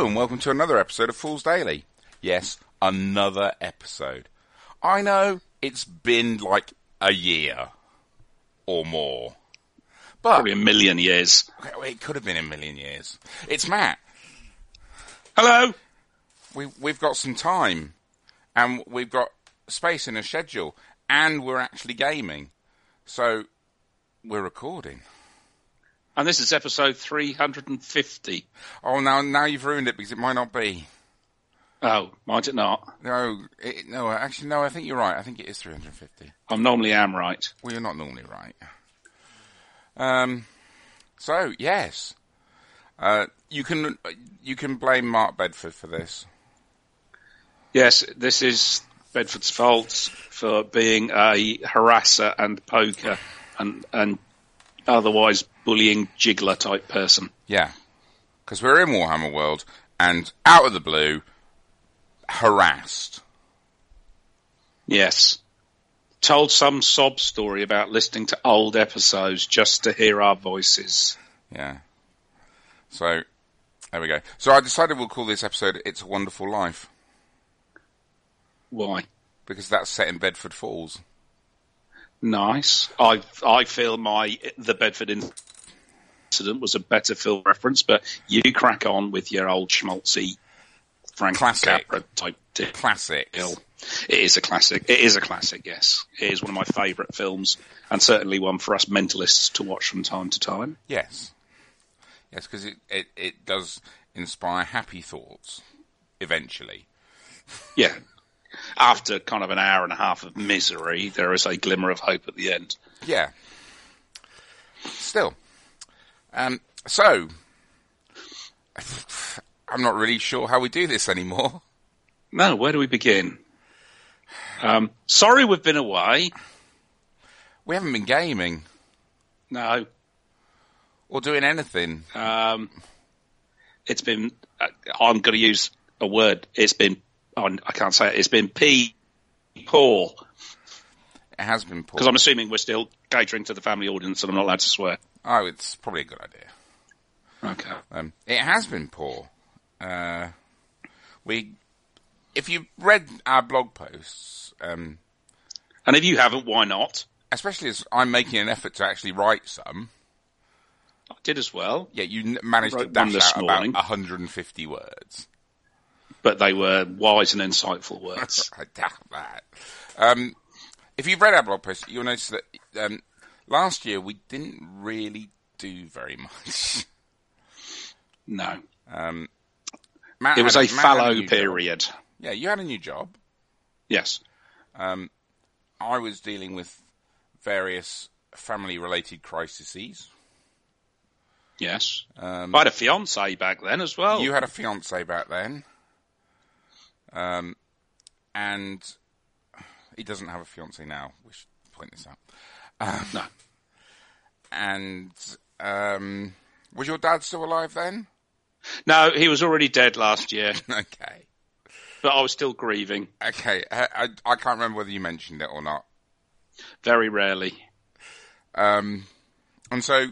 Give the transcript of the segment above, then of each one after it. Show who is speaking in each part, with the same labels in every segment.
Speaker 1: Hello, and welcome to another episode of Fools Daily. Yes, another episode. I know it's been like a year or more, but
Speaker 2: Probably a million years.
Speaker 1: It could have been a million years. It's Matt.
Speaker 2: Hello.
Speaker 1: We we've got some time, and we've got space in a schedule, and we're actually gaming, so we're recording.
Speaker 2: And this is episode 350.
Speaker 1: Oh, now now you've ruined it because it might not be.
Speaker 2: Oh, might it not?
Speaker 1: No, it, no, actually, no. I think you're right. I think it is 350.
Speaker 2: I normally am right.
Speaker 1: Well, you're not normally right. Um, so yes, uh, you can you can blame Mark Bedford for this.
Speaker 2: Yes, this is Bedford's fault for being a harasser and poker and, and otherwise bullying jiggler type person.
Speaker 1: Yeah, because we're in Warhammer World, and out of the blue, harassed.
Speaker 2: Yes. Told some sob story about listening to old episodes just to hear our voices.
Speaker 1: Yeah. So there we go. So I decided we'll call this episode "It's a Wonderful Life"
Speaker 2: Why?
Speaker 1: because that's set in Bedford Falls.
Speaker 2: Nice. I I feel my the Bedford incident was a better film reference, but you crack on with your old schmaltzy Frank
Speaker 1: Classic.
Speaker 2: Capra type deal.
Speaker 1: Classics.
Speaker 2: It is a classic. It is a classic. Yes, it is one of my favourite films, and certainly one for us mentalists to watch from time to time.
Speaker 1: Yes. Yes, because it, it, it does inspire happy thoughts eventually.
Speaker 2: Yeah. After kind of an hour and a half of misery, there is a glimmer of hope at the end.
Speaker 1: Yeah. Still. Um, so, I'm not really sure how we do this anymore.
Speaker 2: No, where do we begin? Um, sorry, we've been away.
Speaker 1: We haven't been gaming
Speaker 2: No,
Speaker 1: or doing anything.
Speaker 2: Um, it's been. Uh, I'm going to use a word. It's been. Oh, I can't say it. It's been p poor
Speaker 1: It has been poor.
Speaker 2: because I'm assuming we're still catering to the family audience, and I'm not allowed to swear.
Speaker 1: Oh, it's probably a good idea.
Speaker 2: Okay.
Speaker 1: Um, it has been poor. Uh, we, if you read our blog posts, um,
Speaker 2: And if you haven't, why not?
Speaker 1: especially as I'm making an effort to actually write some,
Speaker 2: I did as well,
Speaker 1: yeah, you n- managed to dash out
Speaker 2: morning.
Speaker 1: about 150 words.
Speaker 2: but they were wise and insightful words.
Speaker 1: I doubt that. Um, if you've read our blog post, you'll notice that um, last year we didn't really do very much.
Speaker 2: no,
Speaker 1: Um,
Speaker 2: it was a fallow
Speaker 1: job.
Speaker 2: period.
Speaker 1: Yeah, you had a new job.
Speaker 2: Yes.
Speaker 1: Um, I was dealing with various family-related crises.
Speaker 2: Yes.
Speaker 1: Um,
Speaker 2: I had a fiance back then as well.
Speaker 1: You had a fiance back then, um, and he doesn't have a fiance now. We should point this out. Um,
Speaker 2: No.
Speaker 1: And um, was your dad still alive then?
Speaker 2: no, he was already dead last year,
Speaker 1: okay,
Speaker 2: but I was still grieving
Speaker 1: okay. I, I, I can't remember whether you mentioned it or not.
Speaker 2: very rarely.
Speaker 1: Um, and so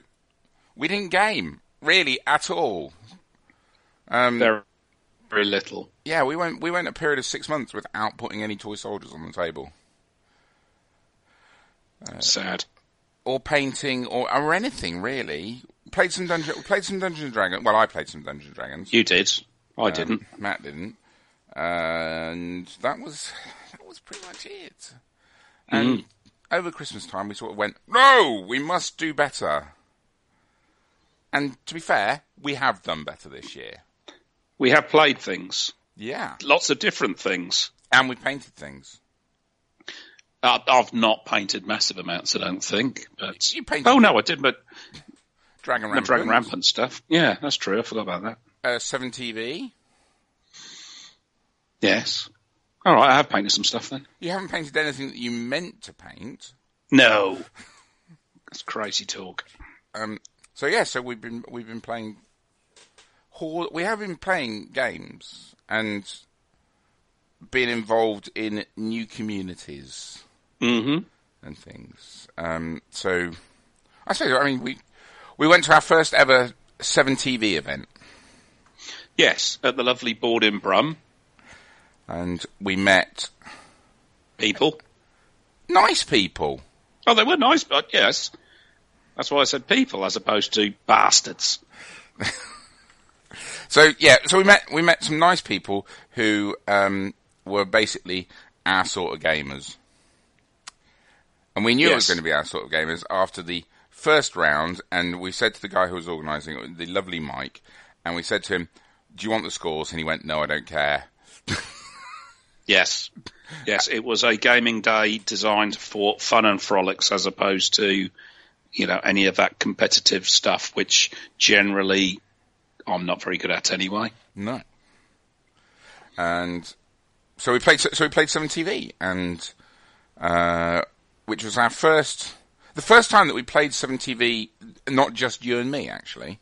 Speaker 1: we didn't game really at all. Um,
Speaker 2: Very, very little.
Speaker 1: Yeah, we went we went a period of six months without putting any toy soldiers on the table,
Speaker 2: Sad.
Speaker 1: or painting, or or anything really. Played some dungeon, played some Dungeons and Dragons. Well, I played some Dungeons and Dragons.
Speaker 2: You did. I
Speaker 1: Um,
Speaker 2: didn't.
Speaker 1: Matt didn't, and that was that was pretty much it. And over Christmas time, we sort of went, no, we must do better. And to be fair, we have done better this year.
Speaker 2: We have played things,
Speaker 1: Yeah,
Speaker 2: lots of different things.
Speaker 1: and we painted things.
Speaker 2: I've not painted massive amounts, I don't think. But
Speaker 1: You painted
Speaker 2: oh no, I did. But
Speaker 1: Dragon
Speaker 2: the
Speaker 1: Rampant,
Speaker 2: Dragon Rampant stuff. Yeah, that's true. I forgot about that.
Speaker 1: uh, Seven TV.
Speaker 2: Yes. All right, I have painted some stuff then.
Speaker 1: You haven't painted anything that you meant to paint.
Speaker 2: No, that's crazy talk.
Speaker 1: Um, so yeah, so we've been we've been playing. We have been playing games and being involved in new communities
Speaker 2: Mm-hmm.
Speaker 1: and things. Um, so I say, I mean, we we went to our first ever Seven TV event.
Speaker 2: Yes, at the lovely board in Brum.
Speaker 1: And we met
Speaker 2: People.
Speaker 1: nice people.
Speaker 2: Oh, they were nice, but yes. That's why I said people as opposed to bastards.
Speaker 1: So yeah, so we met we met some nice people who um, were basically our sort of gamers, and we knew it was going to be our sort of gamers after the first round. And we said to the guy who was organising it, the lovely Mike, and we said to him, "Do you want the scores?" And he went, "No, I don't care."
Speaker 2: Yes. Yes, it was a gaming day designed for fun and frolics as opposed to, you know, any of that competitive stuff, which generally I'm not very good at anyway.
Speaker 1: No. And so we played. So we played Seven TV, and uh, which was our first, the first time that we played Seven TV. Not just you and me, actually.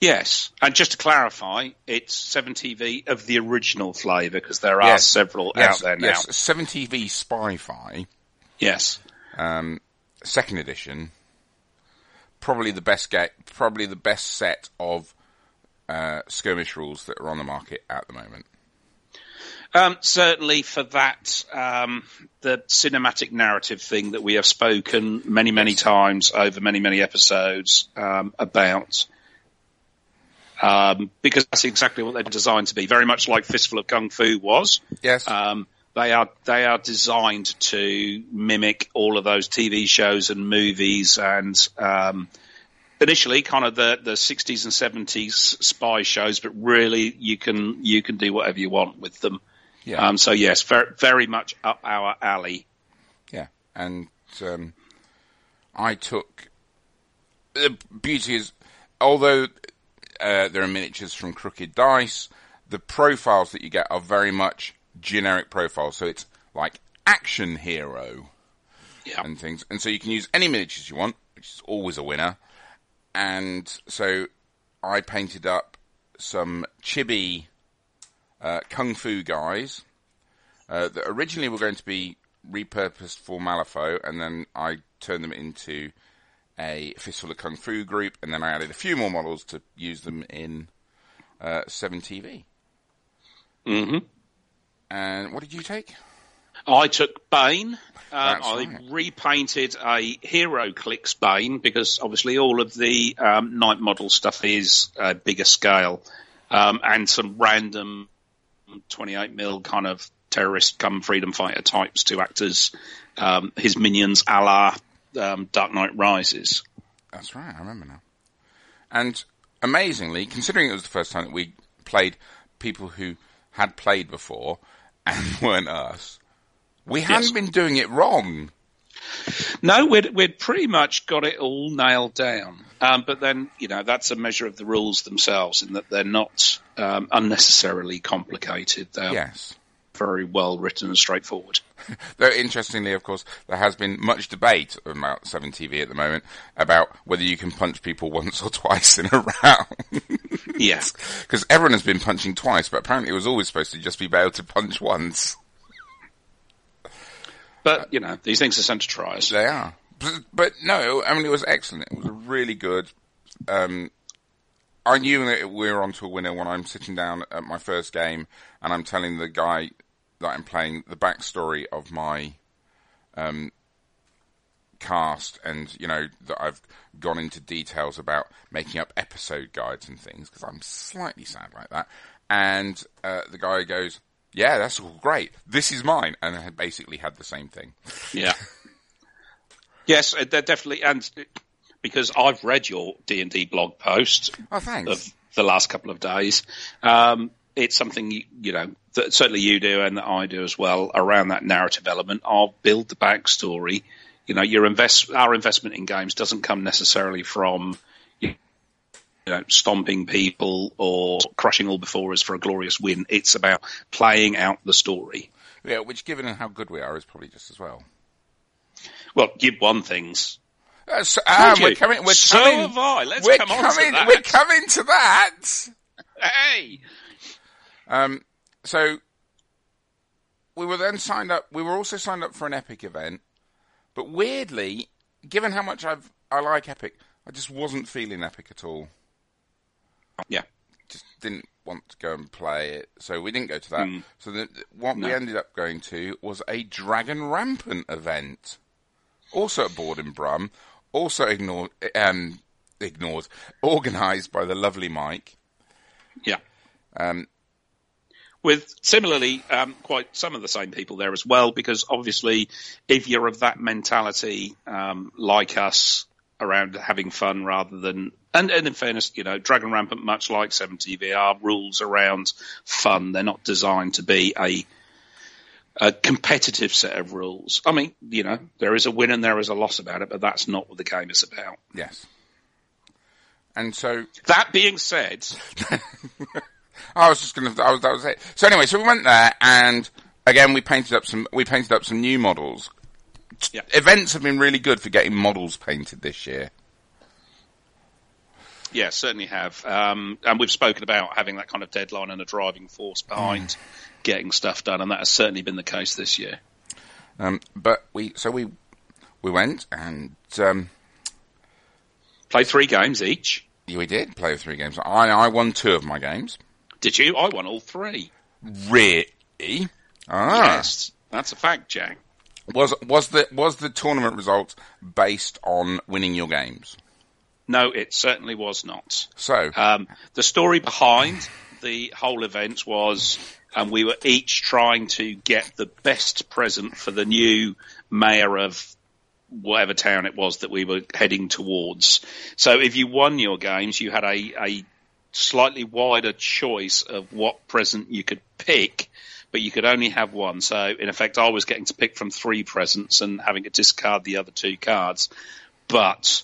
Speaker 2: Yes, and just to clarify, it's 7TV of the original flavour because there are
Speaker 1: Yes.
Speaker 2: several
Speaker 1: Yes,
Speaker 2: out there now.
Speaker 1: yes. Seven TV Spy-Fi,
Speaker 2: Yes.
Speaker 1: um, second edition. Probably the best get, probably the best set of uh, skirmish rules that are on the market at the moment.
Speaker 2: Um, certainly for that, um, the cinematic narrative thing that we have spoken many, many times over many, many episodes um, about. Um, because that's exactly what they're designed to be. Very much like Fistful of Kung Fu was.
Speaker 1: Yes.
Speaker 2: Um, they are they are designed to mimic all of those TV shows and movies and um, initially kind of the, the 60s and 70s spy shows, but really you can you can do whatever you want with them.
Speaker 1: Yeah.
Speaker 2: Um, so yes, very, very much up our alley.
Speaker 1: Yeah, and um, I took the beauty is although uh, there are miniatures from Crooked Dice, the profiles that you get are very much generic profiles. So it's like action hero
Speaker 2: Yeah.
Speaker 1: and things, and so you can use any miniatures you want, which is always a winner. And so I painted up some chibi uh, kung fu guys uh, that originally were going to be repurposed for Malifaux, and then I turned them into a Fistful of Kung Fu group, and then I added a few more models to use them in uh, 7TV.
Speaker 2: hmm
Speaker 1: And what did you take?
Speaker 2: I took Bane.
Speaker 1: That's
Speaker 2: I
Speaker 1: right.
Speaker 2: repainted a HeroClix Bane because obviously all of the um, Knight Model stuff is uh, bigger scale, um, and some random 28 mil kind of terrorist come freedom fighter types to act as um, his minions, a la um, Dark Knight Rises.
Speaker 1: That's right, I remember now. And amazingly, considering it was the first time that we played people who had played before and weren't us, we hadn't been doing it wrong.
Speaker 2: No, we'd, we'd pretty much got it all nailed down. Um, but then, you know, that's a measure of the rules themselves in that they're not um, unnecessarily complicated. They're
Speaker 1: Yes.
Speaker 2: very well written and straightforward.
Speaker 1: Though interestingly, of course, there has been much debate about 7TV at the moment about whether you can punch people once or twice in a round.
Speaker 2: Yes.
Speaker 1: Because everyone has been punching twice, but apparently it was always supposed to just be able to punch once.
Speaker 2: But, you know, these things are sent to try us.
Speaker 1: They are. But, but no, I mean, it was excellent. It was really good. Um, I knew that we were onto a winner when I'm sitting down at my first game and I'm telling the guy that I'm playing the backstory of my um, cast and, you know, that I've gone into details about making up episode guides and things because I'm slightly sad like that. And uh, the guy goes, yeah, that's great. This is mine. And I basically had the same thing.
Speaker 2: Yeah. yes, uh, they're definitely, and because I've read your D&D blog post
Speaker 1: Oh, thanks.
Speaker 2: of the last couple of days, um, it's something, you, you know, that certainly you do and that I do as well around that narrative element of build the backstory. You know, your invest, our investment in games doesn't come necessarily from, you know, stomping people or crushing all before us for a glorious win. It's about playing out the story.
Speaker 1: Yeah, which given how good we are is probably just as well.
Speaker 2: Well, you've won things.
Speaker 1: Uh, so, ah, we're coming. We're
Speaker 2: So
Speaker 1: coming.
Speaker 2: have I. Let's come on to that.
Speaker 1: We're coming to that.
Speaker 2: Hey!
Speaker 1: Um, so we were then signed up. We were also signed up for an Epic event, but weirdly, given how much I've I like Epic, I just wasn't feeling Epic at all.
Speaker 2: Yeah.
Speaker 1: Just didn't want to go and play it, so we didn't go to that. So the, what we ended up going to was a Dragon Rampant event, also at Board in Brum, also ignored, um, ignored, organised by the lovely Mike.
Speaker 2: Yeah.
Speaker 1: Um,
Speaker 2: with similarly um, quite some of the same people there as well, because obviously, if you're of that mentality, um, like us, around having fun rather than, and, and in fairness, you know, Dragon Rampant, much like 7TVR, rules around fun. They're not designed to be a a competitive set of rules. I mean, you know, there is a win and there is a loss about it, but that's not what the game is about.
Speaker 1: yes. And so
Speaker 2: That being said,
Speaker 1: I was just going to that was it. So anyway, so we went there, and again, we painted up some. We painted up some new models.
Speaker 2: Yeah.
Speaker 1: Events have been really good for getting models painted this year.
Speaker 2: Yeah, certainly have. Um, and we've spoken about having that kind of deadline and a driving force behind getting stuff done, and that has certainly been the case this year.
Speaker 1: Um, but we, so we, we went and um,
Speaker 2: Play three games each.
Speaker 1: we did play three games. I, I won two of my games.
Speaker 2: Did you? I won all three.
Speaker 1: Really? Ah.
Speaker 2: Yes, that's a fact, Jack.
Speaker 1: Was was the was the tournament results based on winning your games?
Speaker 2: No, it certainly was not.
Speaker 1: So
Speaker 2: Um, the story behind the whole event was um, we were each trying to get the best present for the new mayor of whatever town it was that we were heading towards. So if you won your games, you had a, a slightly wider choice of what present you could pick, but you could only have one. So in effect, I was getting to pick from three presents and having to discard the other two cards. But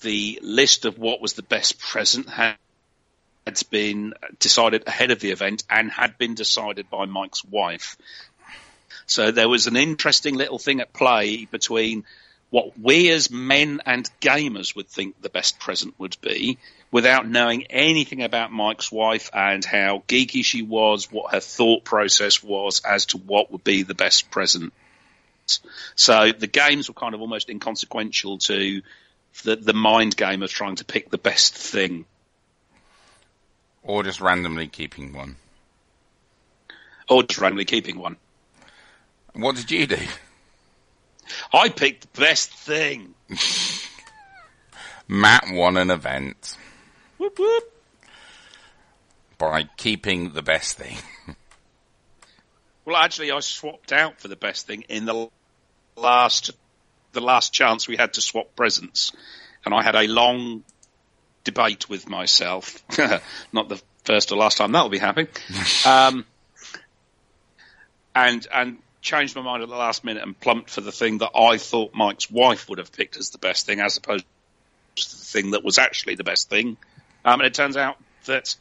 Speaker 2: the list of what was the best present had been decided ahead of the event and had been decided by Mike's wife. So there was an interesting little thing at play between what we as men and gamers would think the best present would be without knowing anything about Mike's wife and how geeky she was, what her thought process was as to what would be the best present. So the games were kind of almost inconsequential to the, the mind game of trying to pick the best thing.
Speaker 1: or just randomly keeping one.
Speaker 2: Or just randomly keeping one.
Speaker 1: What did you do?
Speaker 2: I picked the best thing.
Speaker 1: Matt won an event
Speaker 2: Whoop, whoop.
Speaker 1: by keeping the best thing.
Speaker 2: Well, actually, I swapped out for the best thing in the last the last chance we had to swap presents, and I had a long debate with myself. Not the first or last time that'll be happening. um, and and changed my mind at the last minute and plumped for the thing that I thought Mike's wife would have picked as the best thing, as opposed to the thing that was actually the best thing. Um, and it turns out that,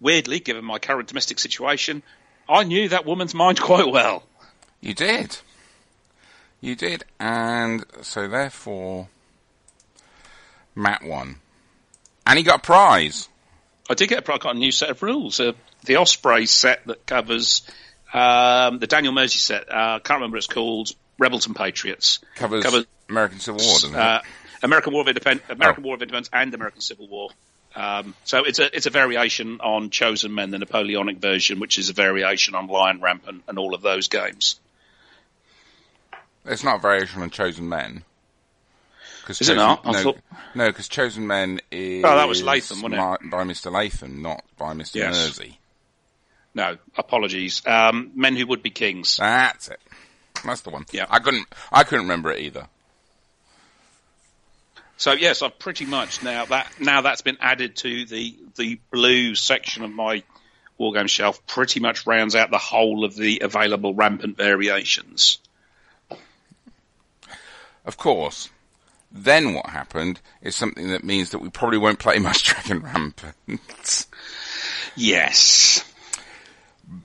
Speaker 2: weirdly, given my current domestic situation, I knew that woman's mind quite well.
Speaker 1: You did. You did, and so therefore, Matt won, and he got a prize.
Speaker 2: I did get a, I got a new set of rules. Uh, the Osprey set that covers um, the Daniel Mersey set. I uh, can't remember what it's called. Rebels and Patriots
Speaker 1: Covers,
Speaker 2: Covers,
Speaker 1: American Civil War, doesn't
Speaker 2: uh, American War of Independence, American
Speaker 1: Oh.
Speaker 2: War of Independence, and American Civil War. Um, so it's a it's a variation on Chosen Men, the Napoleonic version, which is a variation on Lion Rampant and all of those games.
Speaker 1: It's not a variation on Chosen Men. Cause
Speaker 2: Is it not? I
Speaker 1: no,
Speaker 2: thought-
Speaker 1: no, because Chosen Men is
Speaker 2: Oh, that was Latham, wasn't it?
Speaker 1: by Mr. Latham, not by Mr.
Speaker 2: Yes.
Speaker 1: Mersey.
Speaker 2: No, apologies. Um, Men Who Would Be Kings.
Speaker 1: That's it. That's the one.
Speaker 2: Yeah.
Speaker 1: I couldn't. I couldn't remember it either.
Speaker 2: So yes, I've pretty much now that now that's been added to the the blue section of my wargame shelf. Pretty much rounds out the whole of the available rampant variations.
Speaker 1: Of course. Then what happened is something that means that we probably won't play much Dragon Rampant.
Speaker 2: Yes.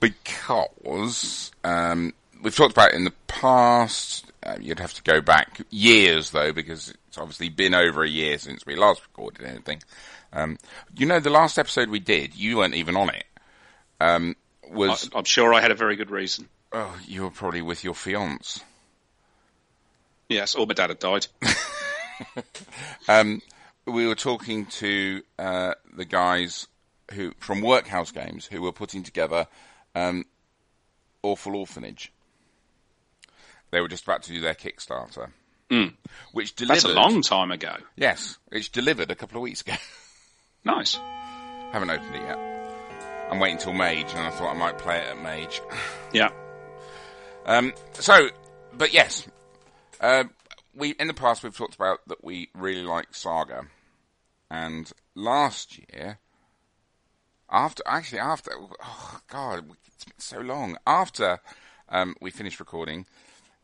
Speaker 1: because um, we've talked about it in the past. Uh, you'd have to go back years though, because it's obviously been over a year since we last recorded anything. Um, you know, the last episode we did, you weren't even on it. Um, was
Speaker 2: I, I'm sure I had a very good reason.
Speaker 1: oh, you were probably with your fiance.
Speaker 2: Yes, or my dad had died.
Speaker 1: Um, we were talking to uh, the guys who from Workhouse Games who were putting together um, Awful Orphanage. They were just about to do their Kickstarter,
Speaker 2: Mm.
Speaker 1: which delivered.
Speaker 2: That's a long time ago.
Speaker 1: Yes, it's delivered a couple of weeks ago.
Speaker 2: Nice.
Speaker 1: Haven't opened it yet. I'm waiting till Mage, and I thought I might play it at Mage.
Speaker 2: Yeah.
Speaker 1: Um, so, but yes, uh, we in the past we've talked about that we really like Saga, and last year, after actually after oh god, it's been so long after um, we finished recording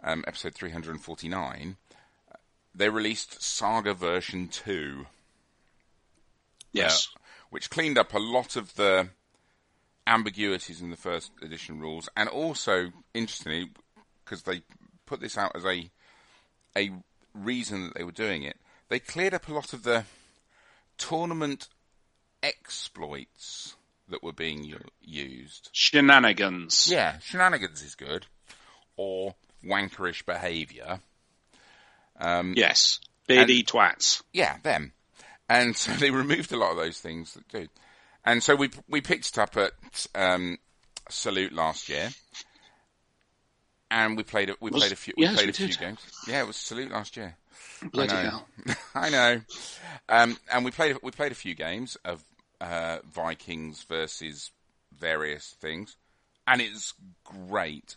Speaker 1: um, episode 349, they released Saga version two.
Speaker 2: Yes.
Speaker 1: uh, which cleaned up a lot of the ambiguities in the first edition rules, and also interestingly, because they put this out as a a reason that they were doing it, they cleared up a lot of the tournament exploits that were being u- used.
Speaker 2: Shenanigans.
Speaker 1: Yeah, shenanigans is good, or wankerish behaviour.
Speaker 2: Yes. Beardy twats.
Speaker 1: Yeah, them. And so they removed a lot of those things that do. And so we we picked it up at um, Salute last year, and we played a- we
Speaker 2: Was-
Speaker 1: played a few we
Speaker 2: yes,
Speaker 1: played a few
Speaker 2: did.
Speaker 1: games. Yeah, it was Salute last year.
Speaker 2: Bloody
Speaker 1: I know.
Speaker 2: hell.
Speaker 1: I know. Um, and we played we played a few games of uh, Vikings versus various things, and it's great.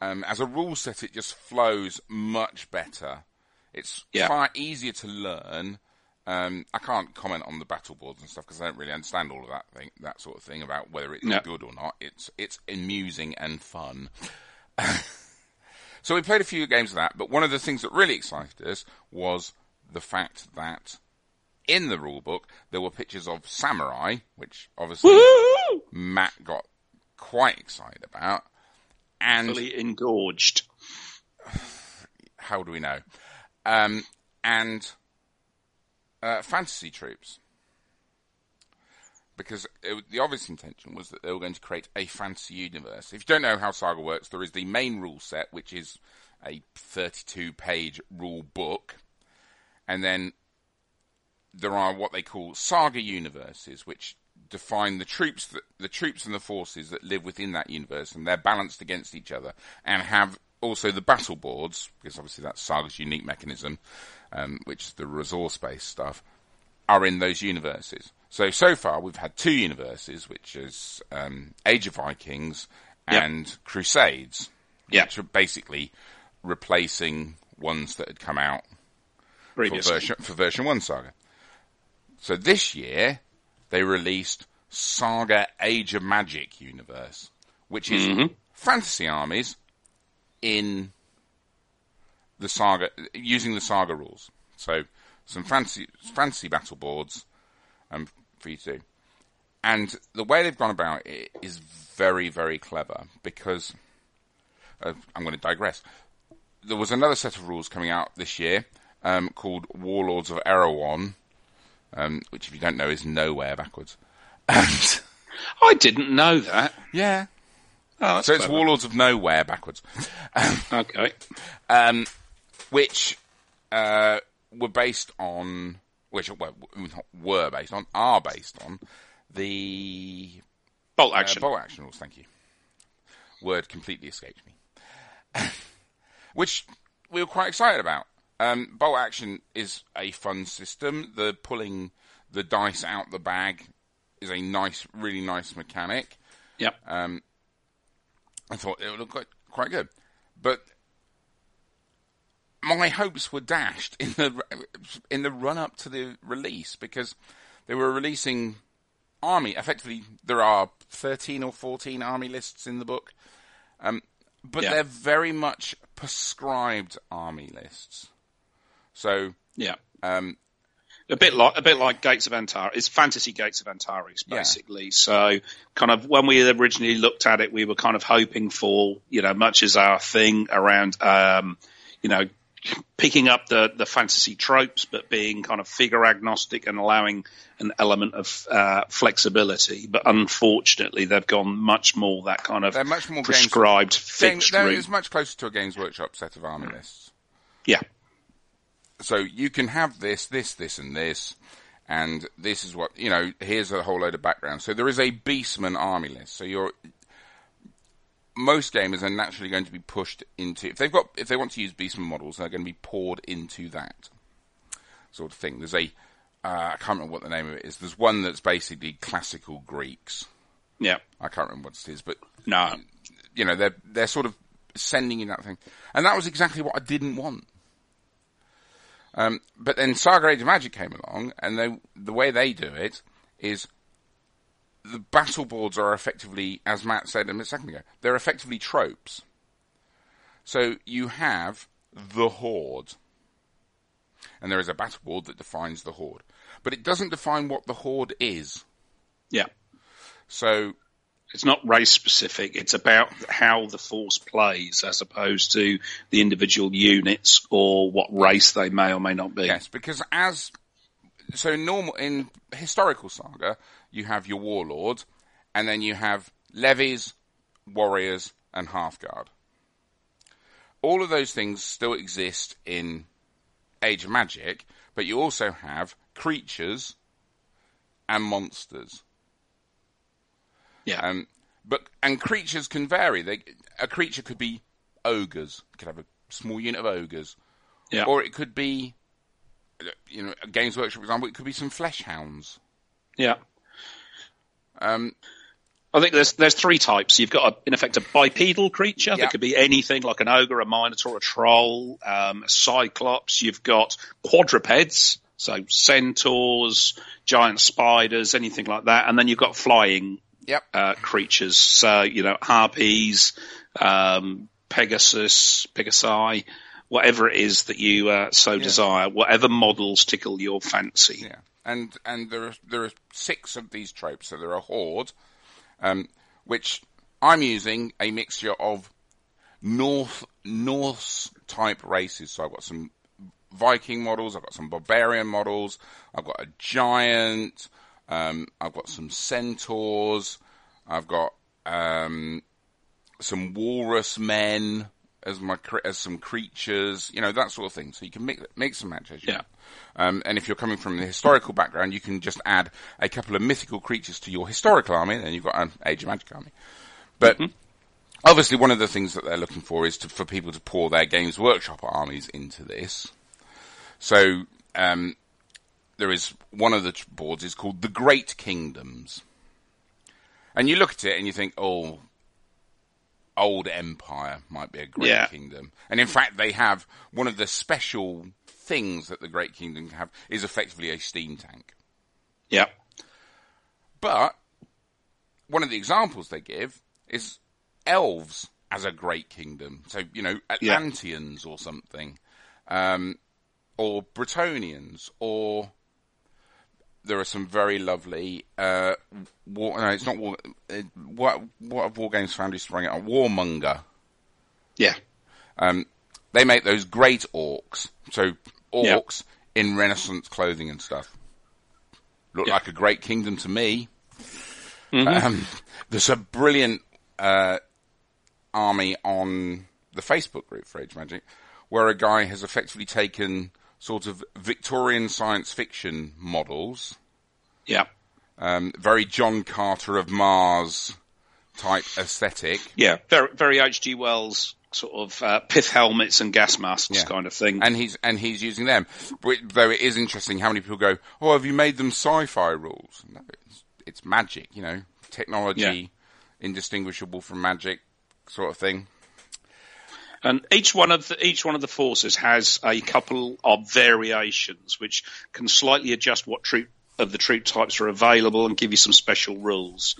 Speaker 1: Um, as a rule set, it just flows much better. It's
Speaker 2: Yeah.
Speaker 1: far easier to learn. Um, I can't comment on the battle boards and stuff because I don't really understand all of that thing, that sort of thing about whether it's
Speaker 2: No.
Speaker 1: good or not. It's it's amusing and fun. So we played a few games of that, but one of the things that really excited us was the fact that in the rulebook there were pictures of samurai, which obviously
Speaker 2: Woo!
Speaker 1: Matt got quite excited about. And
Speaker 2: Fully engorged.
Speaker 1: how do we know? Um, and uh, fantasy troops. Because it, the obvious intention was that they were going to create a fantasy universe. If you don't know how Saga works, there is the main rule set, which is a 32 page rule book. And then there are what they call Saga universes, which define the troops that, the troops and the forces that live within that universe, and they're balanced against each other, and have also the battle boards, because obviously that's Saga's unique mechanism, um, which is the resource-based stuff, are in those universes. So so far we've had two universes, which is um, Age of Vikings
Speaker 2: Yep.
Speaker 1: and Crusades,
Speaker 2: Yep.
Speaker 1: which are basically replacing ones that had come out for version, for version 1 Saga. So this year, they released Saga Age of Magic universe, which is
Speaker 2: Mhm.
Speaker 1: fantasy armies in the Saga, using the Saga rules. So some fancy fantasy battle boards um, for you to do. And the way they've gone about it is very, very clever because uh, I'm going to digress. There was another set of rules coming out this year um, called Warlords of Erewhon, um, which, if you don't know, is nowhere backwards. And
Speaker 2: I didn't know that.
Speaker 1: yeah,
Speaker 2: Oh,
Speaker 1: so it's. Warlords of Nowhere backwards,
Speaker 2: Okay.
Speaker 1: um, which uh, were based on, which well, were based on, are based on the
Speaker 2: Bolt
Speaker 1: Uh,
Speaker 2: action.
Speaker 1: bolt action rules, thank you. Word completely escaped me. Which we were quite excited about. Um, bolt action is a fun system. The pulling the dice out the bag is a nice, really nice mechanic.
Speaker 2: Yep.
Speaker 1: Um, I thought it would look quite, quite good. But my hopes were dashed in the in the run up to the release because they were releasing army. Effectively, there are thirteen or fourteen army lists in the book, um, but
Speaker 2: Yeah.
Speaker 1: they're very much prescribed army lists. So
Speaker 2: yeah.
Speaker 1: um,
Speaker 2: A bit like a bit like Gates of Antares. It's fantasy Gates of Antares,
Speaker 1: Yeah.
Speaker 2: basically. So, kind of when we originally looked at it, we were kind of hoping for you know much as our thing around um, you know picking up the the fantasy tropes, but being kind of figure agnostic and allowing an element of uh, flexibility. But unfortunately, they've gone much more that kind of
Speaker 1: They're much more
Speaker 2: prescribed
Speaker 1: Game,
Speaker 2: fixed
Speaker 1: it's much closer to a Games Workshop set of army lists.
Speaker 2: Yeah,
Speaker 1: So you can have this, this, this, and this, And this is what you know. Here's a whole load of background. So there is a Beastman army list. So you're most gamers are naturally going to be pushed into if they've got if they want to use Beastman models, they're going to be poured into that sort of thing. There's a uh, I can't remember what the name of it is. There's one that's basically classical Greeks.
Speaker 2: Yeah,
Speaker 1: I can't remember what it is, but
Speaker 2: no,
Speaker 1: you know they're they're sort of sending you that thing, and that was exactly what I didn't want. Um, but then Saga Age of Magic came along, and they, the way they do it is the battle boards are effectively, as Matt said a second ago, they're effectively tropes. So you have the Horde, and there is a battle board that defines the Horde, but it doesn't define what the Horde is.
Speaker 2: Yeah.
Speaker 1: So
Speaker 2: it's not race specific. It's about how the force plays as opposed to the individual units or what race they may or may not be.
Speaker 1: Yes, because as so in normal in historical saga, you have your warlord, and then you have levies, warriors, and Hearthguard. All of those things still exist in Age of Magic, but you also have creatures and monsters.
Speaker 2: Yeah.
Speaker 1: Um, but and creatures can vary. They, a creature could be ogres. It could have a small unit of ogres.
Speaker 2: Yeah.
Speaker 1: Or it could be, you know, a Games Workshop, for example, it could be some flesh hounds.
Speaker 2: Yeah.
Speaker 1: Um,
Speaker 2: I think there's there's three types. You've got, a, in effect, a bipedal creature
Speaker 1: Yeah.
Speaker 2: that could be anything like an ogre, a minotaur, a troll, um, a cyclops. You've got quadrupeds, so centaurs, giant spiders, anything like that. And then you've got flying
Speaker 1: yep.
Speaker 2: uh, creatures. So, you know, harpies, um, Pegasus, Pegasi, whatever it is that you uh, so desire, whatever models tickle your fancy.
Speaker 1: Yeah. And and there are there are six of these tropes. So there are horde, um, which I'm using a mixture of North Norse type races. So I've got some Viking models, I've got some barbarian models, I've got a giant, um, I've got some centaurs, I've got um, some walrus men as my as some creatures, you know that sort of thing. So you can mix mix and match as you
Speaker 2: Yeah.
Speaker 1: Um, and if you're coming from the historical background, you can just add a couple of mythical creatures to your historical army, and then you've got an Age of Magic army. But obviously, one of the things that they're looking for is to, for people to pour their Games Workshop armies into this. So um, there is one of the boards is called the Great Kingdoms, and you look at it and you think, oh, old empire might be a great
Speaker 2: Yeah.
Speaker 1: kingdom. And in fact, they have one of the special things that the Great Kingdom can have is effectively a steam tank.
Speaker 2: Yeah.
Speaker 1: But one of the examples they give is elves as a great kingdom. So, you know,
Speaker 2: Yeah.
Speaker 1: Atlanteans or something. Um, or Bretonnians or there are some very lovely uh, war, no, it's not war, uh, what what have War Games Foundry sprung it on? Warmonger.
Speaker 2: Yeah.
Speaker 1: Um, they make those great orcs. So
Speaker 2: Yeah.
Speaker 1: orcs in Renaissance clothing and stuff. Look
Speaker 2: Yeah.
Speaker 1: like a great kingdom to me. Um, there's a brilliant uh, army on the Facebook group for Age Magic where a guy has effectively taken sort of Victorian science fiction models,
Speaker 2: Yeah.
Speaker 1: um, very John Carter of Mars type aesthetic,
Speaker 2: Yeah. Very, very H.G. Wells sort of uh, pith helmets and gas masks
Speaker 1: Yeah.
Speaker 2: kind of thing.
Speaker 1: and he's and he's using them. But, though it is interesting how many people go, "Oh, have you made them sci-fi rules?" No, it's, it's magic, you know, technology
Speaker 2: Yeah.
Speaker 1: indistinguishable from magic, sort of thing.
Speaker 2: And each one of the, each one of the forces has a couple of variations which can slightly adjust what troop of the troop types are available and give you some special rules.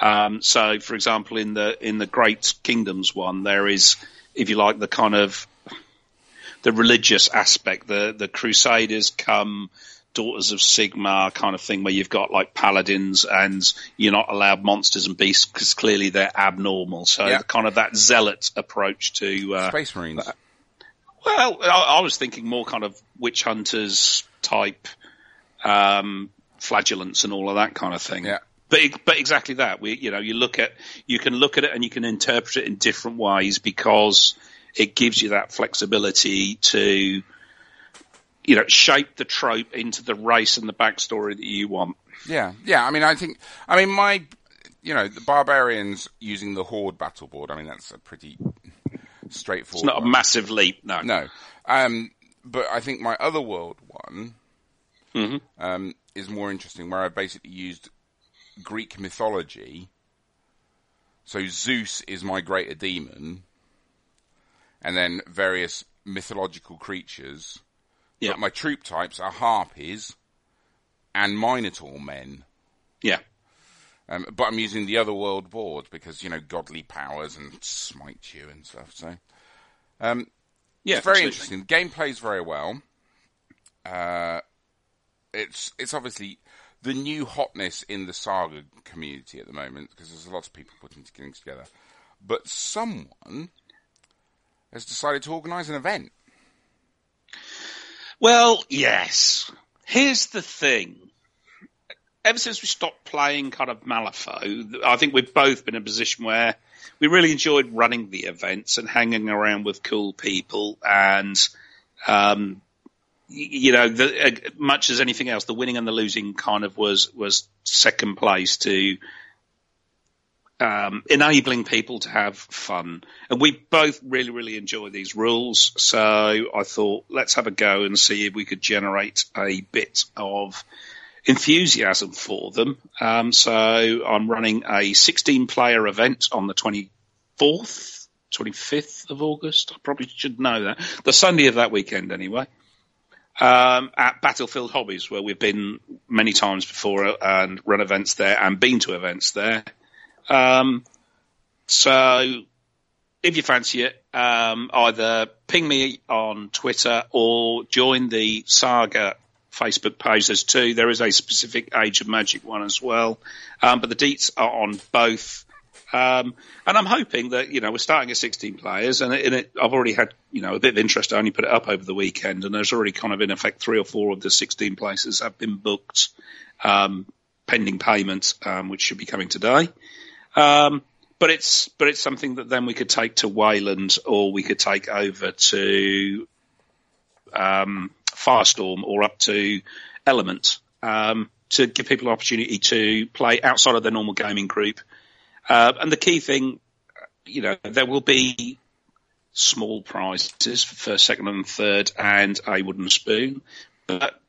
Speaker 2: Um, so, for example, in the in the Great Kingdoms one, there is, if you like, the kind of the religious aspect. The the Crusaders come daughters of Sigmar kind of thing, where you've got like paladins and you're not allowed monsters and beasts because clearly they're abnormal. So,
Speaker 1: Yeah.
Speaker 2: kind of that zealot approach to uh,
Speaker 1: Space Marines.
Speaker 2: well, I, I was thinking more kind of witch hunters type um, flagellants and all of that kind of thing.
Speaker 1: Yeah.
Speaker 2: But but exactly that. We you know you look at you can look at it and you can interpret it in different ways because it gives you that flexibility to you know, shape the trope into the race and the backstory that you want.
Speaker 1: Yeah, yeah. I mean, I think, I mean, my, you know, the barbarians using the horde battle board. I mean, that's a pretty straightforward.
Speaker 2: It's not a massive leap, no.
Speaker 1: No, um, but I think my other world one
Speaker 2: hmm
Speaker 1: um, is more interesting, where I basically used Greek mythology. So Zeus is my greater demon, and then various mythological creatures.
Speaker 2: Yeah.
Speaker 1: But my troop types are harpies and minotaur men.
Speaker 2: Yeah.
Speaker 1: Um, but I'm using the other world board because you know godly powers and smite you and stuff. So um,
Speaker 2: Yeah.
Speaker 1: it's very
Speaker 2: absolutely.
Speaker 1: interesting. The game plays very well. Uh, it's it's obviously the new hotness in the saga community at the moment because there's a lot of people putting things together. But someone has decided to organise an event.
Speaker 2: Well, yes. Here's the thing. Ever since we stopped playing kind of Malifaux, I think we've both been in a position where we really enjoyed running the events and hanging around with cool people and, um, you know, the, uh, much as anything else, the winning and the losing kind of was, was second place to, um, enabling people to have fun. And we both really, really enjoy these rules. So I thought, let's have a go and see if we could generate a bit of enthusiasm for them. Um, so I'm running a 16 player event on the 24th, 25th of August. I probably should know that. The Sunday of that weekend, anyway. Um, at Battlefield Hobbies, where we've been many times before and run events there and been to events there. Um, so if you fancy it, um, either ping me on Twitter or join the Saga Facebook page. There's two. There is a specific Age of Magic one as well. Um, but the deets are on both. Um, and I'm hoping that, you know, we're starting at 16 players and, it, and it, I've already had, you know, a bit of interest. I only put it up over the weekend and there's already kind of in effect three or four of the 16 places have been booked, um, pending payment, um, which should be coming today. Um, but it's but it's something that then we could take to Wayland or we could take over to um, Firestorm or up to Element um, to give people an opportunity to play outside of their normal gaming group. Uh, and the key thing, you know, there will be small prizes for first, second, and third, and a wooden spoon. But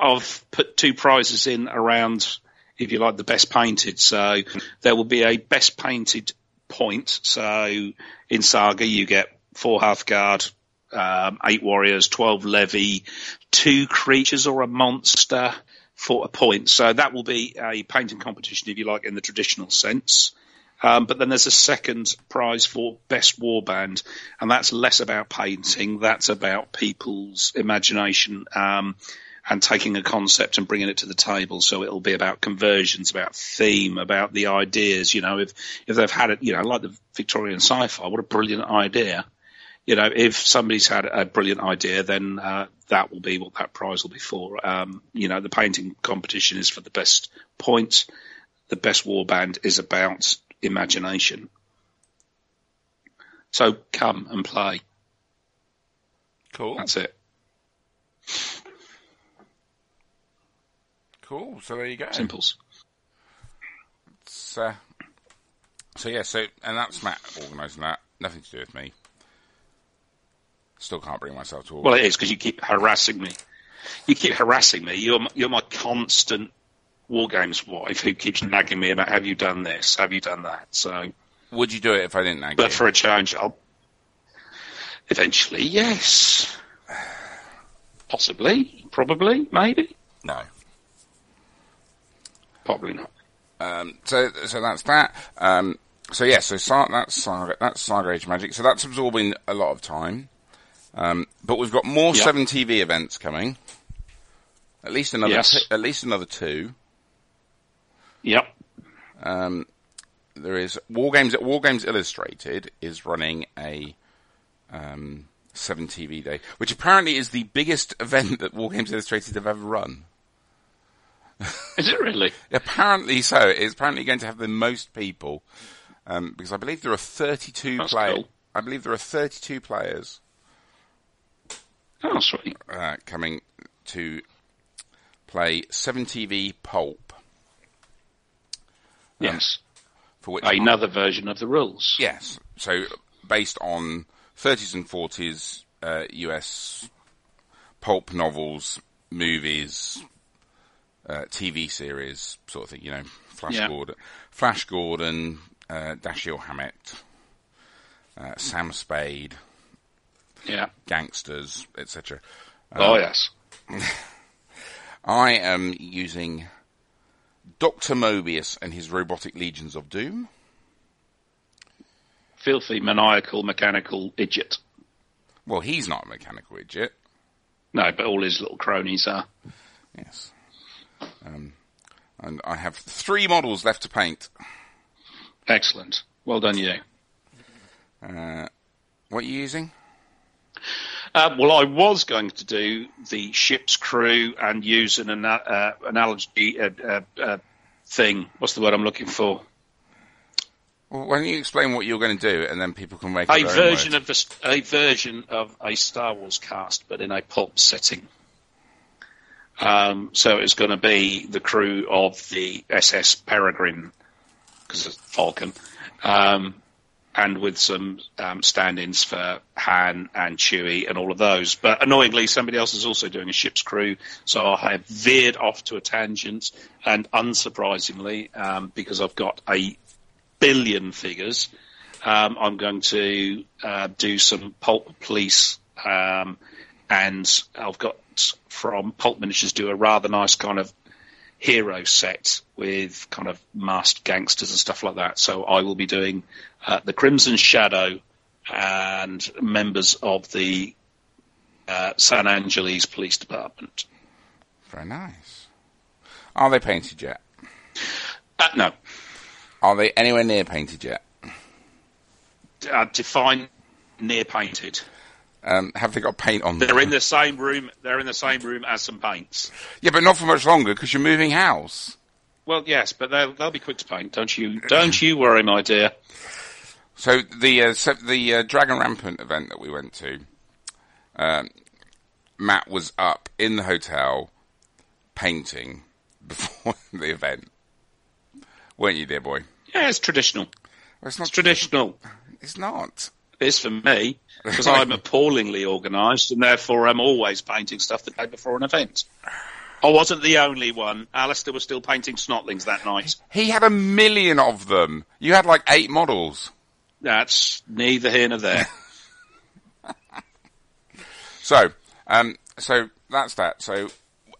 Speaker 2: I've put two prizes in around, if you like, the best painted. So there will be a best painted point. So in Saga, you get four Hearthguard, um, eight warriors, 12 levy, two creatures or a monster for a point. So that will be a painting competition, if you like, in the traditional sense. Um, but then there's a second prize for best warband, and that's less about painting. That's about people's imagination um, and taking a concept and bringing it to the table. So it'll be about conversions, about theme, about the ideas. You know, if if they've had it, you know, like the Victorian sci-fi, what a brilliant idea. You know, if somebody's had a brilliant idea, then uh, that will be what that prize will be for. Um, you know, the painting competition is for the best point. The best warband is about imagination. So come and play.
Speaker 1: Cool.
Speaker 2: That's it.
Speaker 1: Cool. So there you go.
Speaker 2: Simples.
Speaker 1: It's, uh, so yeah, so and that's Matt organising that. Nothing to do with me. Still can't bring myself to
Speaker 2: Well, it is because you keep harassing me. You keep harassing me. You're my- you're my constant war games wife who keeps nagging me about have you done this, have you done that. So,
Speaker 1: Would you do it if I didn't nag
Speaker 2: but
Speaker 1: you?
Speaker 2: for a change, I'll eventually yes, possibly, probably, maybe,
Speaker 1: no.
Speaker 2: Probably not.
Speaker 1: Um, so so that's that. Um, so yeah, so that's Saga, that's Saga Age Magic. So that's absorbing a lot of time. Um, but we've got more
Speaker 2: Yep.
Speaker 1: seven TV events coming. At least another
Speaker 2: Yes.
Speaker 1: t- at least another two.
Speaker 2: Yep.
Speaker 1: Um, there is War Games. War Games Illustrated is running a um, seven TV day, which apparently is the biggest event that War Games Illustrated have ever run.
Speaker 2: Is it really?
Speaker 1: Apparently so. It's apparently going to have the most people um, because I believe there are 32
Speaker 2: That's
Speaker 1: players.
Speaker 2: cool.
Speaker 1: I believe there are 32 players.
Speaker 2: Oh, sweet.
Speaker 1: uh, coming to play 7TV Pulp,
Speaker 2: Yes.
Speaker 1: for which
Speaker 2: Another version of the rules.
Speaker 1: Yes. So based on 30s and 40s uh, US pulp novels, movies, uh, TV series, sort of thing. You know, Flash
Speaker 2: Yeah.
Speaker 1: Gordon, Flash Gordon, uh, Dashiell Hammett, uh, Sam Spade,
Speaker 2: Yeah.
Speaker 1: gangsters, etc.
Speaker 2: oh, yes.
Speaker 1: I am using Doctor Mobius and his robotic legions of doom.
Speaker 2: Filthy, maniacal, mechanical idiot.
Speaker 1: Well, he's not a mechanical idiot.
Speaker 2: No, but all his little cronies are.
Speaker 1: Yes. Um, and I have three models left to paint.
Speaker 2: Excellent. Well done, you.
Speaker 1: Uh, what are you using?
Speaker 2: Uh, well, I was going to do the ship's crew and use an ana- uh, analogy uh, uh, uh, thing. What's the word I'm looking for?
Speaker 1: Well, why don't you explain what you're going to do, and then people can make
Speaker 2: A version of the a version of a Star Wars cast, but in a pulp setting. Um, so it's going to be the crew of the SS Peregrine, because it's Falcon, um, and with some um, stand-ins for Han and Chewie and all of those. But annoyingly, somebody else is also doing a ship's crew, so I have veered off to a tangent. And unsurprisingly, um, because I've got a billion figures, um, I'm going to uh, do some pulp police, um, and I've got from Pulp Miniatures do a rather nice kind of hero set with kind of masked gangsters and stuff like that. So I will be doing uh, the Crimson Shadow and members of the uh, San Angeles Police Department.
Speaker 1: Very nice. Are they painted yet?
Speaker 2: Uh, no,
Speaker 1: Are they anywhere near painted yet?
Speaker 2: uh, define near painted.
Speaker 1: Um, have they got paint on them?
Speaker 2: They're in the same room. They're in the same room as some paints.
Speaker 1: Yeah, but not for much longer because you're moving house.
Speaker 2: Well, yes, but they'll they'll be quick to paint. Don't you? Don't you worry, my dear.
Speaker 1: So the uh, so the uh, Dragon Rampant event that we went to, um, Matt was up in the hotel painting before the event, weren't you, dear boy?
Speaker 2: Yeah, it's traditional.
Speaker 1: Well, it's not
Speaker 2: It's traditional.
Speaker 1: It's not.
Speaker 2: It is for me because I'm appallingly organised and therefore I'm always painting stuff the day before an event. I wasn't the only one. Alistair was still painting snotlings that night.
Speaker 1: He had a million of them. You had like eight models.
Speaker 2: That's neither here nor there.
Speaker 1: So, um, so that's that. So,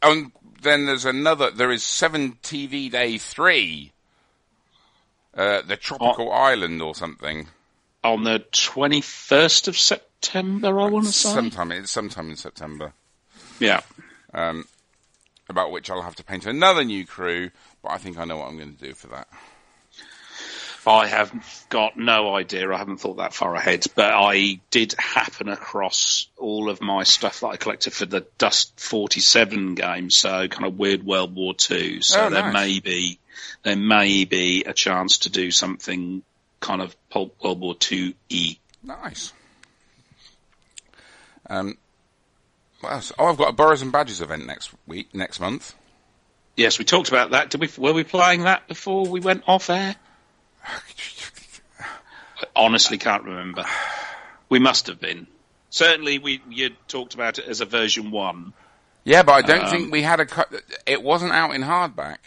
Speaker 1: um, then there's another. There is Seven TV Day Three, uh, the tropical island or something.
Speaker 2: On the 21st of September, I want to say.
Speaker 1: Sometime it's sometime in September.
Speaker 2: Yeah.
Speaker 1: Um, about which I'll have to paint another new crew, but I think I know what I'm going to do for that.
Speaker 2: I have got no idea. I haven't thought that far ahead, but I did happen across all of my stuff that I collected for the Dust 47 game, so kind of weird World War Two. So
Speaker 1: Oh,
Speaker 2: there
Speaker 1: nice.
Speaker 2: may be, there may be a chance to do something kind of pulp World War Two e.
Speaker 1: Nice. Um, what else? Oh, I've got a Burrows and Badgers event next week, next month.
Speaker 2: Yes, we talked about that. Did we? Were we playing that before we went off air? I honestly can't remember. We must have been. Certainly, we you talked about it as a version one.
Speaker 1: Yeah, but I don't
Speaker 2: Um,
Speaker 1: think we had a. It wasn't out in hardback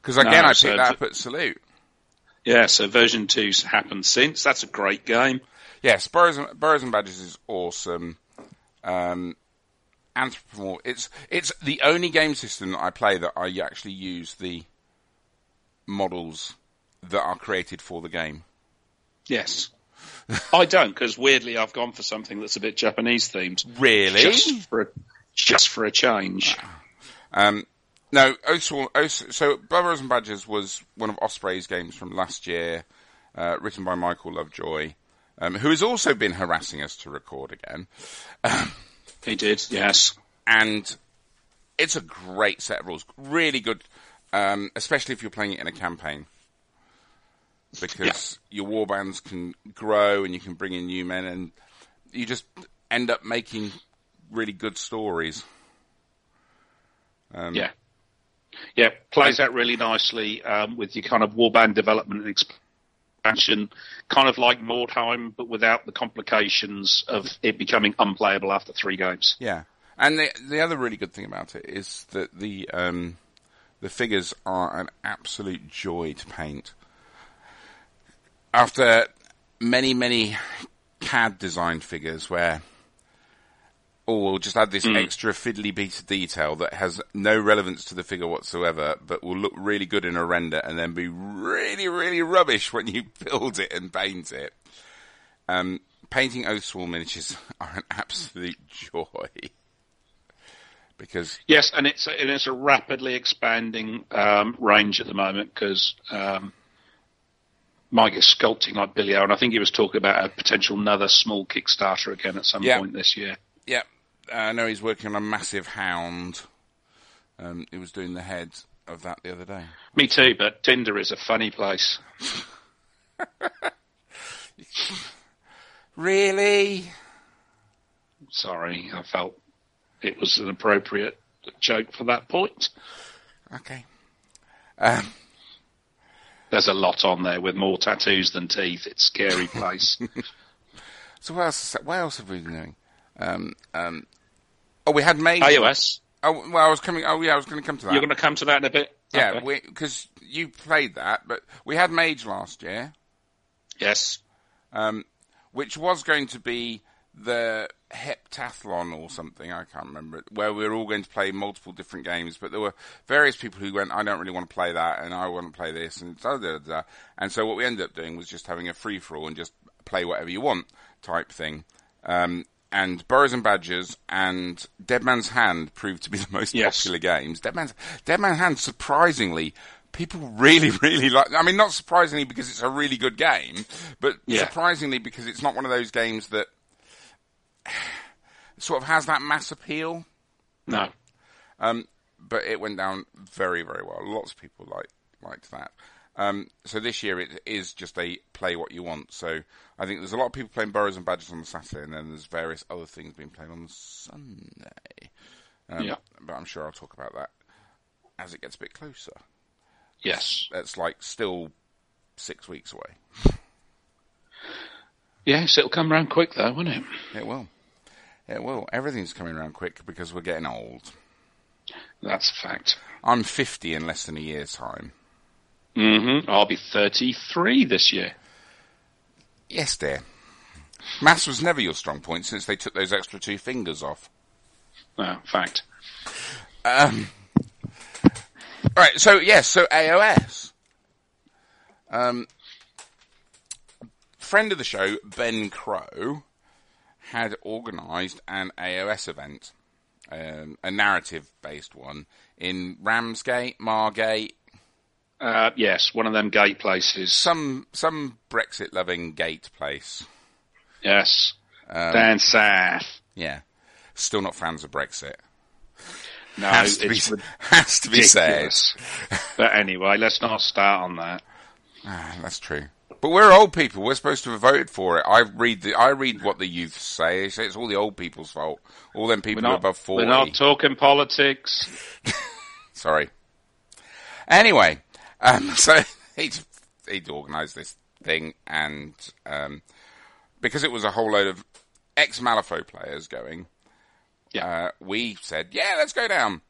Speaker 1: because again,
Speaker 2: No,
Speaker 1: I picked
Speaker 2: so
Speaker 1: that up at Salute. Yeah,
Speaker 2: so version two's happened since. That's a great game.
Speaker 1: Yes, Burrows and, Burrows and Badgers is awesome. Um, Anthropomorph. It's it's the only game system that I play that I actually use the models that are created for the game.
Speaker 2: Yes. I don't, because weirdly I've gone for something that's a bit Japanese themed.
Speaker 1: Really?
Speaker 2: Just for a, just for a change.
Speaker 1: Um, no, Oath, so Burrows and Badgers was one of Osprey's games from last year, uh, written by Michael Lovejoy, um, who has also been harassing us to record again.
Speaker 2: He did, yes.
Speaker 1: And it's a great set of rules, really good, um, especially if you're playing it in a campaign. Because your warbands can grow and you can bring in new men and you just end up making really good stories. Um,
Speaker 2: yeah, yeah, plays out really nicely um, with your kind of warband development and expansion, kind of like Mordheim, but without the complications of it becoming unplayable after three games.
Speaker 1: Yeah, and the the other really good thing about it is that the um, the figures are an absolute joy to paint. After many many CAD designed figures where oh, we'll just add this mm. extra fiddly bit of detail that has no relevance to the figure whatsoever, but will look really good in a render and then be really, really rubbish when you build it and paint it. Um, painting Oathsworn miniatures are an absolute joy. Because
Speaker 2: yes, and it's a, it's a rapidly expanding um, range at the moment because um, Mike is sculpting like Billy and I think he was talking about a potential another small Kickstarter again at some point this year.
Speaker 1: Yeah, I know he's working on a massive hound. Um, he was doing the head of that the other day.
Speaker 2: Me too, but Tinder is a funny place.
Speaker 1: really?
Speaker 2: Sorry, I felt it was an appropriate joke for that point.
Speaker 1: Okay. Um,
Speaker 2: There's a lot on there with more tattoos than teeth. It's a scary place.
Speaker 1: so what else? What else have we been doing? Um, um, oh, we had Mage.
Speaker 2: AOS.
Speaker 1: Oh, well, I was coming. Oh, yeah, I was going to come to that.
Speaker 2: You're going to come to that in a bit.
Speaker 1: Yeah, because okay. you played that, but we had Mage last year.
Speaker 2: Yes.
Speaker 1: Um, which was going to be the heptathlon or something. I can't remember it, where we were all going to play multiple different games, but there were various people who went, "I don't really want to play that," and I want to play this, and da da da. And so what we ended up doing was just having a free for all and just play whatever you want type thing. Um, and Burrows and Badgers and Dead Man's Hand proved to be the most yes. popular games. Dead Man's Dead Man's Hand, surprisingly, people really, really like. I mean, not surprisingly because it's a really good game, but yeah. surprisingly because it's not one of those games that sort of has that mass appeal.
Speaker 2: No.
Speaker 1: Um, but it went down very, very well. Lots of people like liked that. Um, so this year it is just a play what you want. So I think there's a lot of people playing Burrows and Badgers on the Saturday, and then there's various other things being played on the Sunday. Um, yeah. But I'm sure I'll talk about that as it gets a bit closer.
Speaker 2: Yes.
Speaker 1: It's like still six weeks away.
Speaker 2: Yes, it'll come around quick though, won't it?
Speaker 1: It will. It will. Everything's coming around quick because we're getting old.
Speaker 2: That's a fact.
Speaker 1: I'm 50 in less than a year's time.
Speaker 2: Mm-hmm. I'll be 33 this year.
Speaker 1: Yes, dear. Maths was never your strong point since they took those extra two fingers off.
Speaker 2: Fact.
Speaker 1: Um, right, so yes, so AOS. Um, friend of the show, Ben Crow, had organised an AOS event, um, a narrative-based one in Ramsgate, Margate,
Speaker 2: uh, yes, one of them gate places.
Speaker 1: Some some Brexit loving gate place.
Speaker 2: Yes. Um, Down south.
Speaker 1: Yeah. Still not fans of Brexit.
Speaker 2: No, has to, be,
Speaker 1: has to be said.
Speaker 2: but anyway, let's not start on that.
Speaker 1: Ah, that's true. But we're old people. We're supposed to have voted for it. I read the I read what the youth say. They say it's all the old people's fault. All them people not, above forty.
Speaker 2: We're not talking politics.
Speaker 1: Sorry. Anyway, um, so he'd, he'd organised this thing, and um, because it was a whole load of ex Malifaux players going, yeah. Uh, we said, yeah, let's go down.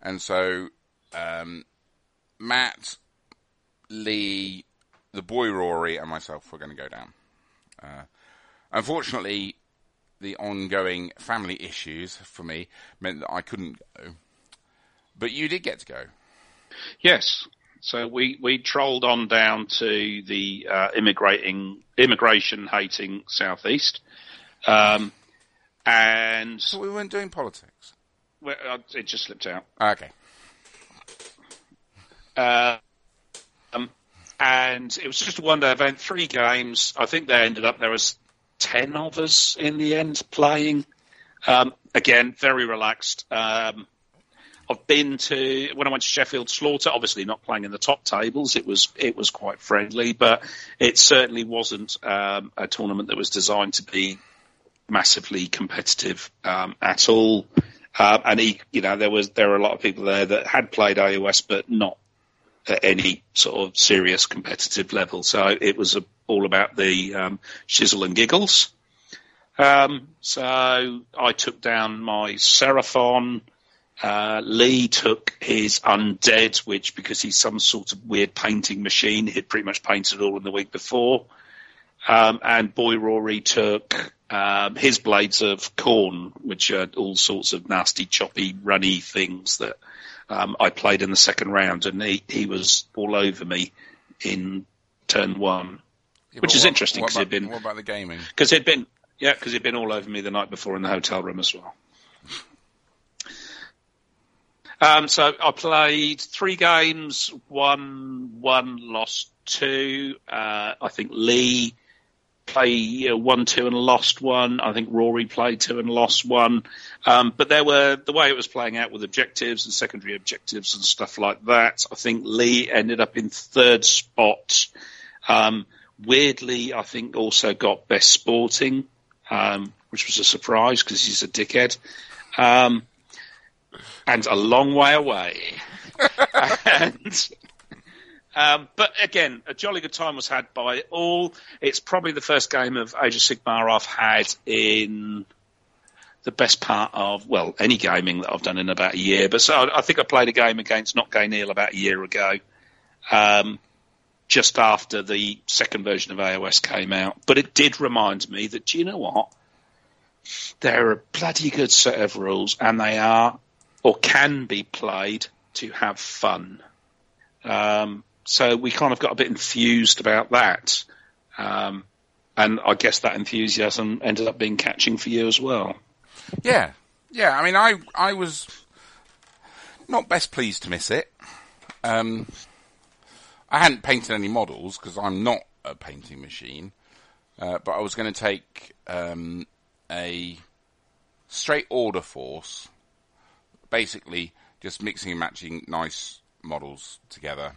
Speaker 1: And so um, Matt, Lee, the boy Rory, and myself were going to go down. Uh, unfortunately, the ongoing family issues for me meant that I couldn't go. But you did get to go.
Speaker 2: Yes, so we, we trolled on down to the uh, immigrating immigration hating southeast, um, and
Speaker 1: so we weren't doing politics.
Speaker 2: Well, uh, it just slipped out.
Speaker 1: Okay.
Speaker 2: Uh, um, and it was just a one day event, three games. I think they ended up there was ten of us in the end playing. Um, again, very relaxed. Um, I've been to when I went to Sheffield Slaughter. Obviously, not playing in the top tables. It was it was quite friendly, but it certainly wasn't um, a tournament that was designed to be massively competitive um, at all. Uh, and he, you know, there was there were a lot of people there that had played AOS, but not at any sort of serious competitive level. So it was a, all about the um, shizzle and giggles. Um, so I took down my Seraphon. Uh, Lee took his Undead, which because he's some sort of weird painting machine, he'd pretty much painted all in the week before. Um, and Boy Rory took um, his Blades of Khorne, which are all sorts of nasty, choppy, runny things that um, I played in the second round, and he, he was all over me in turn one,
Speaker 1: Yeah,
Speaker 2: which is
Speaker 1: what-
Speaker 2: interesting because he'd been
Speaker 1: what about the gaming?
Speaker 2: because he'd been yeah because he'd been all over me the night before in the hotel room as well. Um, so I played three games, won one, lost two. Uh, I think Lee play uh, one, two, and lost one. I think Rory played two and lost one. Um, but there were the way it was playing out with objectives and secondary objectives and stuff like that. I think Lee ended up in third spot. Um, weirdly, I think also got best sporting, um, which was a surprise because he's a dickhead. Um, and a long way away. and um, but again, a jolly good time was had by all. It's probably the first game of Age of Sigmar I've had in the best part of well any gaming that I've done in about a year. But so I, I think I played a game against Not Gay Neil about a year ago, um, just after the second version of AOS came out. But it did remind me that do you know what? They're a bloody good set of rules, and they are or can be played to have fun. Um, so we kind of got a bit enthused about that. Um, and I guess that enthusiasm ended up being catching for you as well.
Speaker 1: Yeah, yeah. I mean, I I was not best pleased to miss it. Um, I hadn't painted any models because I'm not a painting machine, uh, but I was going to take um, a straight order force, basically just mixing and matching nice models together.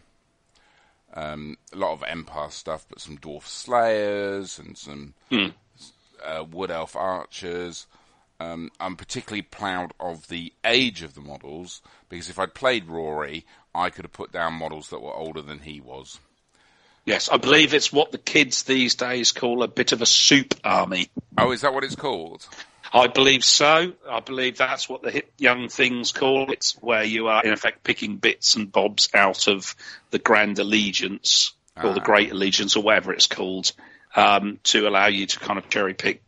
Speaker 1: Um, a lot of Empire stuff, but some Dwarf Slayers and some uh, Wood Elf Archers. Um, I'm particularly proud of the age of the models because if I'd played Rory, I could have put down models that were older than he was.
Speaker 2: Yes, I believe it's what the kids these days call a bit of a soup army.
Speaker 1: Oh, is that what it's called?
Speaker 2: I believe so. I believe that's what the hip young things call it, where you are in effect picking bits and bobs out of the Grand Allegiance or the
Speaker 1: Ah.
Speaker 2: Great Allegiance or whatever it's called, um, to allow you to kind of cherry pick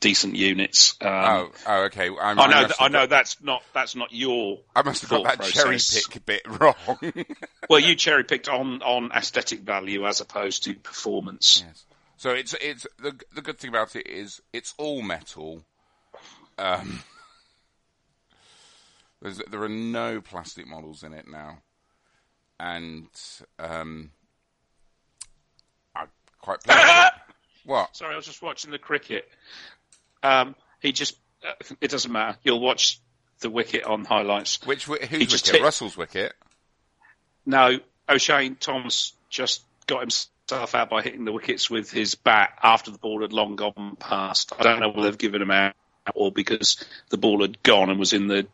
Speaker 2: decent units. Um,
Speaker 1: Oh, oh, okay. I,
Speaker 2: I know. That,
Speaker 1: have
Speaker 2: I know
Speaker 1: got-
Speaker 2: that's not that's not your.
Speaker 1: I must have got that cherry pick bit wrong.
Speaker 2: Well, you cherry picked on on aesthetic value as opposed to performance.
Speaker 1: Yes. So it's it's the the good thing about it is it's all metal. Um, there's, there are no plastic models in it now, and um, I'm quite pleased. what?
Speaker 2: Sorry, I was just watching the cricket. Um, he just. Uh, it doesn't matter. You'll watch the wicket on highlights.
Speaker 1: Which
Speaker 2: He
Speaker 1: wicket?
Speaker 2: hit-
Speaker 1: Russell's wicket.
Speaker 2: No, Oshane Thomas just got himself out by hitting the wickets with his bat after the ball had long gone past. I don't know whether they've given him out or because the ball had gone and was in the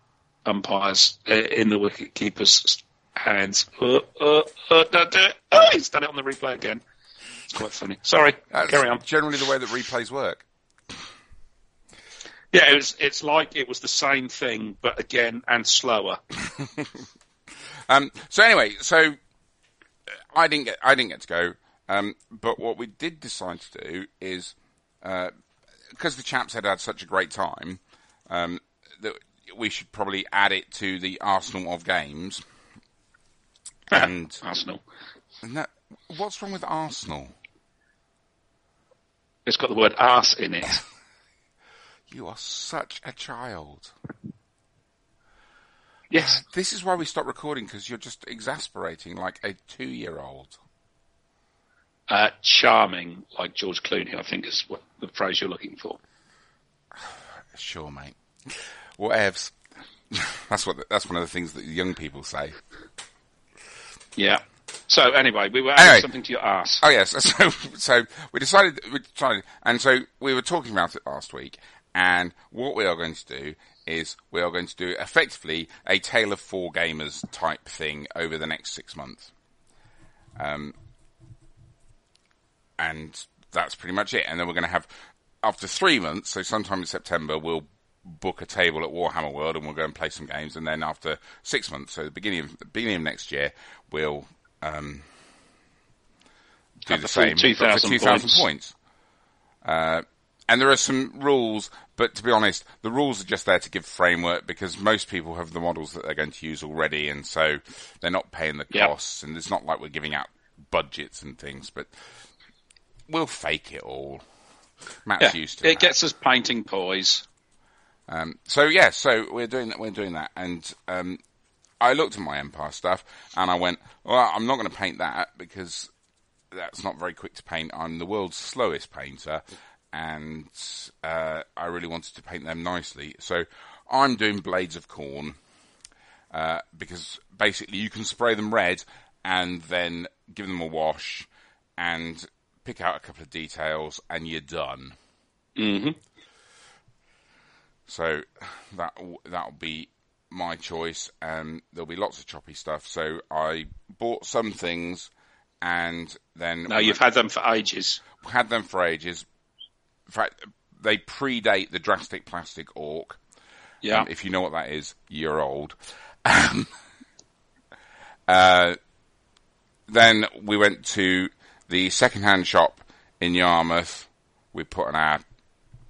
Speaker 2: umpires uh, in the wicketkeeper's hands. Uh, uh, uh. Oh, he's done it on the replay again. It's quite funny. Sorry,
Speaker 1: That's
Speaker 2: carry on.
Speaker 1: generally the way that replays work.
Speaker 2: Yeah, it was, it's like it was the same thing, but again and slower.
Speaker 1: Um, so anyway, so uh, I didn't get I didn't get to go. Um, but what we did decide to do is because the chaps had had such a great time, um, that we should probably add it to the arsenal of games. And
Speaker 2: Arsenal.
Speaker 1: no, what's wrong with Arsenal?
Speaker 2: It's got the word arse in it.
Speaker 1: You are such a child.
Speaker 2: Yes.
Speaker 1: This is why we stopped recording because you're just exasperating like a two-year-old.
Speaker 2: Uh, charming, like George Clooney, I think is what the phrase you're looking for.
Speaker 1: Sure, mate. Whatevs. That's what. That's one of the things that young people say.
Speaker 2: Yeah. So anyway, we were adding
Speaker 1: Anyway.
Speaker 2: something to your ass.
Speaker 1: Oh yes. So so we decided we decided, and so we were talking about it last week, And what we are going to do is we are going to do effectively a Tale of Four Gamers type thing over the next six months. Um, and that's pretty much it. And then we're going to have, after three months, so sometime in September, we'll book a table at Warhammer World and we'll go and play some games. And then after six months, so the beginning of, the beginning of next year, we'll um, do the
Speaker 2: the
Speaker 1: same
Speaker 2: 2,000
Speaker 1: for 2,000
Speaker 2: points.
Speaker 1: points. Uh, and there are some rules, but to be honest, the rules are just there to give framework because most people have the models that they're going to use already, and so they're not paying the
Speaker 2: Yep.
Speaker 1: costs. And it's not like we're giving out budgets and things, but we'll fake it all. Matt's
Speaker 2: Yeah,
Speaker 1: used to
Speaker 2: it
Speaker 1: that.
Speaker 2: gets us painting toys.
Speaker 1: Um, so yeah, so we're doing that. We're doing that, and um, I looked at my Empire stuff, and I went, "Well, I'm not going to paint that because that's not very quick to paint. I'm the world's slowest painter, and uh, I really wanted to paint them nicely. So I'm doing Blades of Khorne uh, because basically you can spray them red and then give them a wash and pick out a couple of details, and you're done.
Speaker 2: hmm
Speaker 1: So that that'll be my choice. and there'll be lots of choppy stuff. So I bought some things, and then
Speaker 2: No, you've had them for ages.
Speaker 1: had them for ages. In fact, they predate the drastic plastic orc.
Speaker 2: Yeah.
Speaker 1: Um, if you know what that is, you're old. Um, uh, then we went to the second-hand shop in Yarmouth. We put on our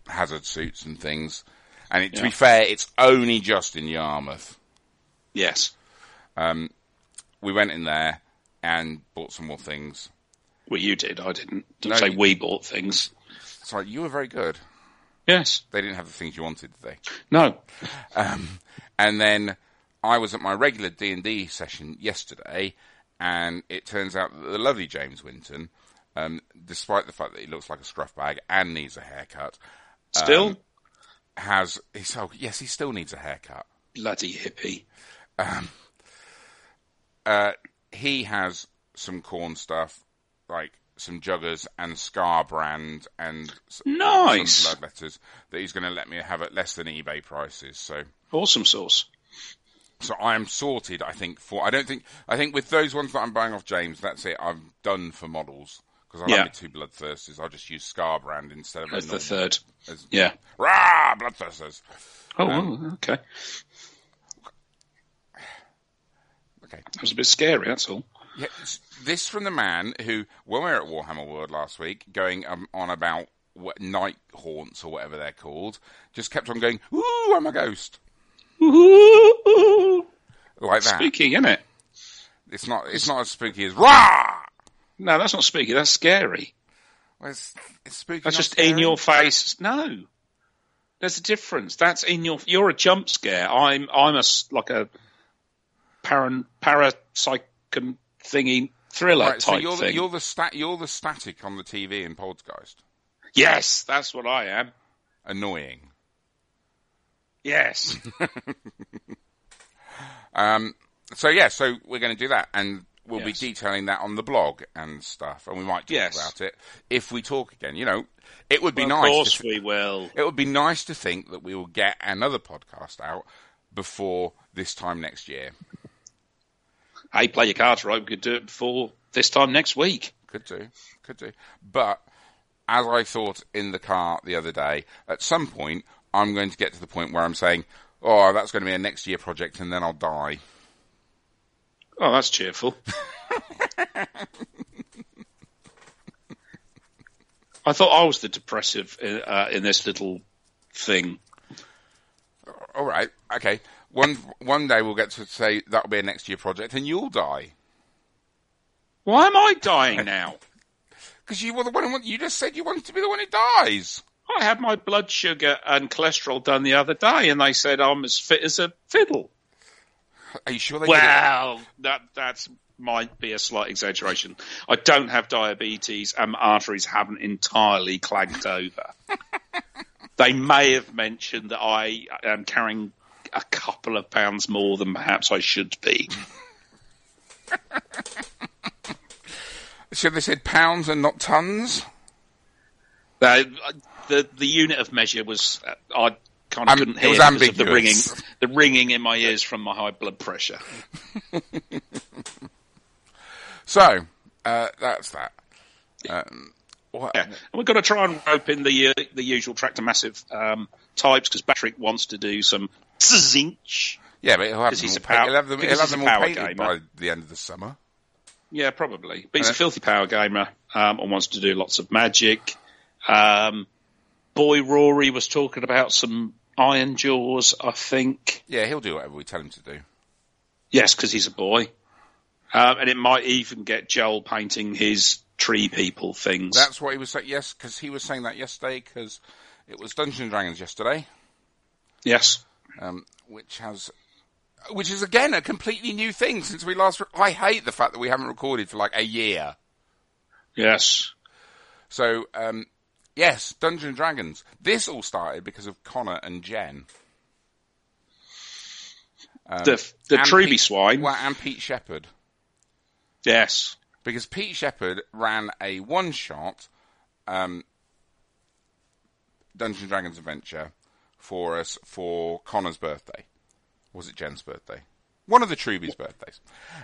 Speaker 1: hazard suits and things. And it, to be fair, it's only just in Yarmouth.
Speaker 2: yes.
Speaker 1: Um, we went in there and bought some more things.
Speaker 2: Well, you did. I didn't. Don't
Speaker 1: No,
Speaker 2: say we bought things.
Speaker 1: Sorry, you were very good.
Speaker 2: Yes.
Speaker 1: They didn't have the things you wanted, did they?
Speaker 2: No.
Speaker 1: Um, and then I was at my regular D and D session yesterday, and it turns out that the lovely James Winton, um, despite the fact that he looks like a scruff bag and needs a haircut,
Speaker 2: Still,
Speaker 1: Um, has he's, oh, yes, he still needs a haircut.
Speaker 2: bloody hippie.
Speaker 1: Uh, he has some Khorne stuff, like some juggers and Skarbrand and
Speaker 2: Nice.
Speaker 1: some blood letters that he's going to let me have at less than eBay prices. So.
Speaker 2: Awesome sauce.
Speaker 1: So I am sorted, I think, for, I don't think, I think with those ones that I'm buying off James, that's it, I'm done for models. Because I
Speaker 2: Yeah.
Speaker 1: two bloodthirsters, I'll just use Skarbrand instead of
Speaker 2: As the third.
Speaker 1: as-
Speaker 2: Yeah.
Speaker 1: Rah, bloodthirsters!
Speaker 2: Oh,
Speaker 1: Um,
Speaker 2: okay.
Speaker 1: Okay.
Speaker 2: That was a bit scary, that's all.
Speaker 1: Yeah, this from the man who, when we were at Warhammer World last week, going um, on about what, night haunts or whatever they're called, just kept on going, ooh, I'm a ghost. Like that.
Speaker 2: Spooky, isn't it?
Speaker 1: It's not, it's not as spooky as rah!
Speaker 2: No, that's not spooky. That's scary.
Speaker 1: Well, it's, it's spooky.
Speaker 2: That's just
Speaker 1: scary.
Speaker 2: in your face. No, there's a difference. That's in your. You're a jump scare. I'm. I'm a like a paran parapsychum thingy thriller
Speaker 1: Right, so
Speaker 2: type
Speaker 1: you're the,
Speaker 2: thing.
Speaker 1: you're the stat, you're the static on the TV in Poltergeist.
Speaker 2: Yes, that's what I am.
Speaker 1: Annoying.
Speaker 2: Yes.
Speaker 1: Um, so yeah, so we're going to do that, and we'll
Speaker 2: Yes.
Speaker 1: be detailing that on the blog and stuff, and we might talk
Speaker 2: Yes.
Speaker 1: about it if we talk again. You know, it would be
Speaker 2: of
Speaker 1: nice.
Speaker 2: course
Speaker 1: to,
Speaker 2: we will.
Speaker 1: it would be nice to think that we will get another podcast out before this time next year.
Speaker 2: Hey, play your cards right. We could do it before this time next week.
Speaker 1: Could do, could do. But as I thought in the car the other day, at some point I'm going to get to the point where I'm saying, "Oh, that's going to be a next year project, and then I'll die."
Speaker 2: Oh, that's cheerful. I thought I was the depressive uh, in this little thing.
Speaker 1: All right, okay. One one day we'll get to say that'll be a next year project, and you'll die
Speaker 2: Why am I dying now?
Speaker 1: because you were the one. Who, you just said you wanted to be the one who dies.
Speaker 2: I had my blood sugar and cholesterol done the other day, and they said I'm as fit as a fiddle.
Speaker 1: Are you sure they did it?
Speaker 2: Well, that that's might be a slight exaggeration. I don't have diabetes, and my arteries haven't entirely clagged over. they may have mentioned that I am carrying a couple of pounds more than perhaps I should be.
Speaker 1: So they said pounds and not tons.
Speaker 2: Uh, the the unit of measure was uh, I kind of
Speaker 1: Um,
Speaker 2: couldn't
Speaker 1: it
Speaker 2: hear
Speaker 1: was
Speaker 2: because of the ringing, the ringing in my ears from my high blood pressure.
Speaker 1: So uh, that's that. Um, what,
Speaker 2: Yeah, and we're going to try and rope in the uh, the usual tractor massive um, types because Patrick wants to do some Tzeentch.
Speaker 1: yeah, but he'll have them
Speaker 2: he's
Speaker 1: all,
Speaker 2: a power-
Speaker 1: he'll have them, he'll have them all
Speaker 2: power
Speaker 1: painted
Speaker 2: gamer.
Speaker 1: by the end of the summer.
Speaker 2: Yeah, probably. But he's a
Speaker 1: Uh,
Speaker 2: filthy power gamer um, and wants to do lots of magic. Um, boy Rory was talking about some iron jaws, I think.
Speaker 1: Yeah, he'll do whatever we tell him to do.
Speaker 2: Yes, because he's a boy. Um, and it might even get Joel painting his tree people things.
Speaker 1: That's what he was saying. Yes, because he was saying that yesterday. Because it was Dungeons and Dragons yesterday,
Speaker 2: yes.
Speaker 1: um, which has, which is again a completely new thing since we last. Re- I hate the fact that we haven't recorded for like a year.
Speaker 2: Yes.
Speaker 1: So um, yes, Dungeons and Dragons. This all started because of Connor and Jen.
Speaker 2: the the
Speaker 1: and
Speaker 2: Truby
Speaker 1: Pete-
Speaker 2: swine.
Speaker 1: Well, and Pete Shepard.
Speaker 2: Yes.
Speaker 1: because Pete Shepard ran a one shot um, Dungeons and Dragons adventure for us for Connor's birthday. Was it Jen's birthday? One of the Truby's birthdays.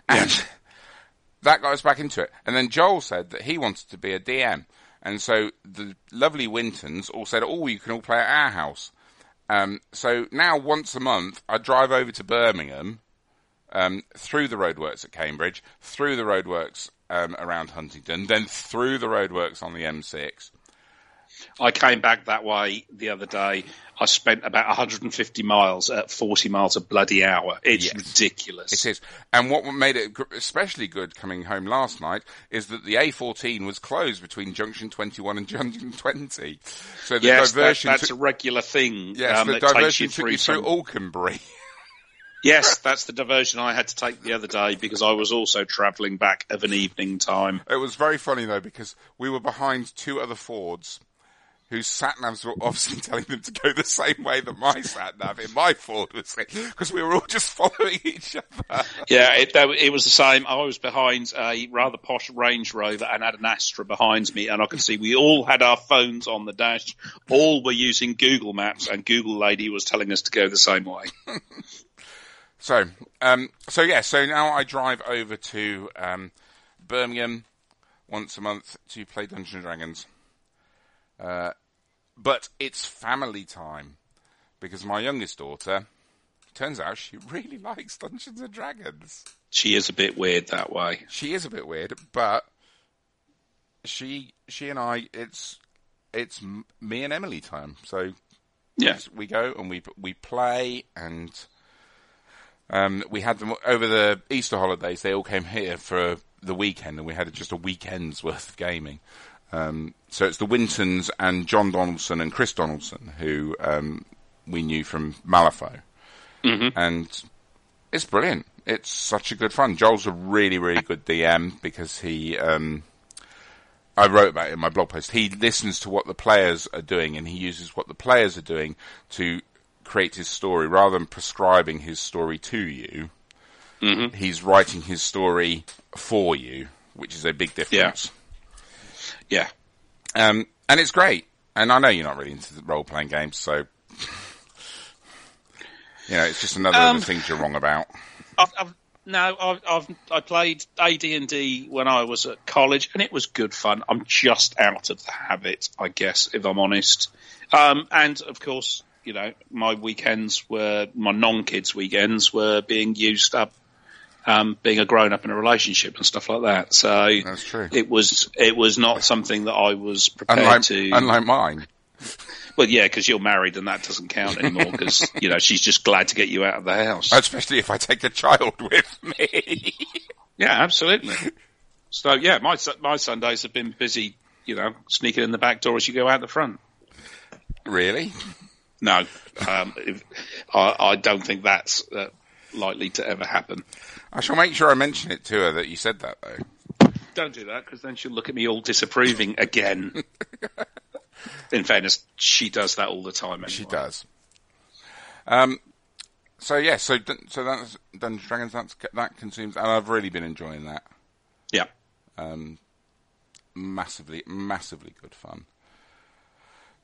Speaker 1: And that got us back into it. And then Joel said that he wanted to be a DM. And so the lovely Wintons all said, oh, you can all play at our house. Um, so now once a month, I drive over to Birmingham um, through the roadworks at Cambridge, through the roadworks um, around Huntingdon, then through the roadworks on the M6.
Speaker 2: I came back that way the other day. I spent about 150 miles at 40 miles a bloody hour. It's
Speaker 1: Yes.
Speaker 2: ridiculous.
Speaker 1: It is. And what made it especially good coming home last night is that the A14 was closed between junction 21 and junction 20. So the
Speaker 2: Yes, that,
Speaker 1: diversion
Speaker 2: that's
Speaker 1: took,
Speaker 2: a regular thing.
Speaker 1: yes,
Speaker 2: um,
Speaker 1: the
Speaker 2: that
Speaker 1: diversion took
Speaker 2: through
Speaker 1: you through
Speaker 2: some-
Speaker 1: Alconbury.
Speaker 2: Yes, that's the diversion I had to take the other day because I was also travelling back of an evening time.
Speaker 1: It was very funny though because we were behind two other Fords whose sat navs were obviously telling them to go the same way that my sat nav in my Ford was saying because we were all just following each other.
Speaker 2: Yeah, it, it was the same. I was behind a rather posh Range Rover and had an Astra behind me, and I could see we all had our phones on the dash. All were using Google Maps, and Google Lady was telling us to go the same way.
Speaker 1: So, um, so yeah, so now I drive over to um, Birmingham once a month to play Dungeons and Dragons. Uh, but it's family time because my youngest daughter turns out she really likes Dungeons and Dragons.
Speaker 2: She is a bit weird that way.
Speaker 1: She is a bit weird, but she she and I it's it's me and Emily time. So
Speaker 2: Yeah.
Speaker 1: we go and we we play and um, we had them over the Easter holidays. They all came here for the weekend, and we had just a weekend's worth of gaming. Um, so it's the Wintons and John Donaldson and Chris Donaldson who um, we knew from Malifaux, and it's brilliant. It's such a good fun. Joel's a really really good DM because he. Um, I wrote about it in my blog post. He listens to what the players are doing and he uses what the players are doing to create his story rather than prescribing his story to you. He's writing his story for you, which is a big difference.
Speaker 2: Yeah.
Speaker 1: Um, and it's great. And I know you're not really into the role playing games, so you know it's just another
Speaker 2: Um,
Speaker 1: of the things you're wrong about.
Speaker 2: I've, I've, no, I've, I've I played AD and D when I was at college, and it was good fun. I'm just out of the habit, I guess, if I'm honest. Um, and of course, you know, my weekends were my non-kids weekends were being used up. Um, being a grown up in a relationship and stuff like that, so
Speaker 1: That's true.
Speaker 2: it was it was not something that I was prepared
Speaker 1: Unlike,
Speaker 2: to.
Speaker 1: unlike mine.
Speaker 2: well, yeah, because you're married and that doesn't count anymore. Because you know she's just glad to get you out of the house.
Speaker 1: Especially if I take a child with me.
Speaker 2: Yeah, absolutely. So yeah, my my Sundays have been busy. You know, sneaking in the back door as you go out the front.
Speaker 1: really?
Speaker 2: No, um, if, I, I don't think that's uh, likely to ever happen.
Speaker 1: I shall make sure I mention it to her that you said that though.
Speaker 2: Don't do that because then she'll look at me all disapproving again. in fairness, she does that all the time. Anyway.
Speaker 1: She does. Um. So yeah, so so that's Dungeons Dragons. That's that consumes, and I've really been enjoying that.
Speaker 2: Yeah, Um,
Speaker 1: massively, massively good fun.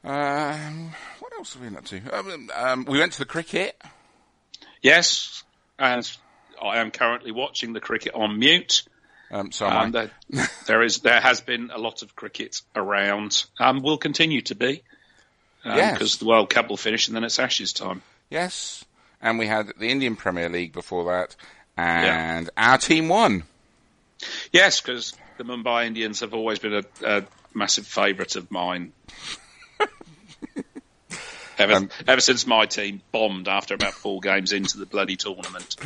Speaker 1: Um, what else have we been up to? Um, um, we went to the cricket.
Speaker 2: Yes, and I am currently watching the cricket on mute.
Speaker 1: Um, so
Speaker 2: Um, there, there is there has been a lot of cricket around. Um, will continue to be because
Speaker 1: Yes.
Speaker 2: the World Cup will finish and then it's Ashes time.
Speaker 1: Yes, and we had the Indian Premier League before that, and our team won.
Speaker 2: Yes, because the Mumbai Indians have always been a, a massive favourite of mine. Ever,
Speaker 1: Um,
Speaker 2: ever since my team bombed after about four games into the bloody tournament.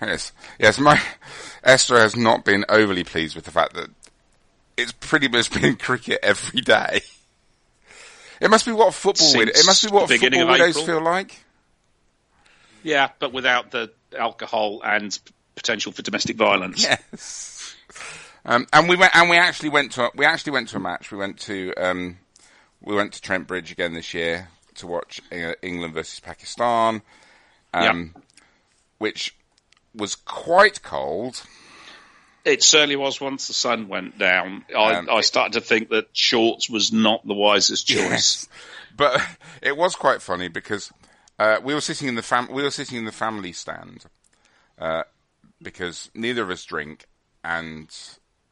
Speaker 1: Yes, yes. My Esther has not been overly pleased with the fact that it's pretty much been cricket every day. It must be what football.
Speaker 2: Since
Speaker 1: it must be what football widows
Speaker 2: April.
Speaker 1: feel like.
Speaker 2: Yeah, but without the alcohol and potential for domestic violence.
Speaker 1: Yes. Um, and we went, and we actually went to, we actually went to a match. We went to, um, we went to Trent Bridge again this year to watch England versus Pakistan, um, which was quite cold.
Speaker 2: It certainly was once the sun went down. I,
Speaker 1: Um,
Speaker 2: I started to think that shorts was not the wisest choice.
Speaker 1: Yes. But it was quite funny because uh, we were sitting in the fam- we were sitting in the family stand uh, because neither of us drink, and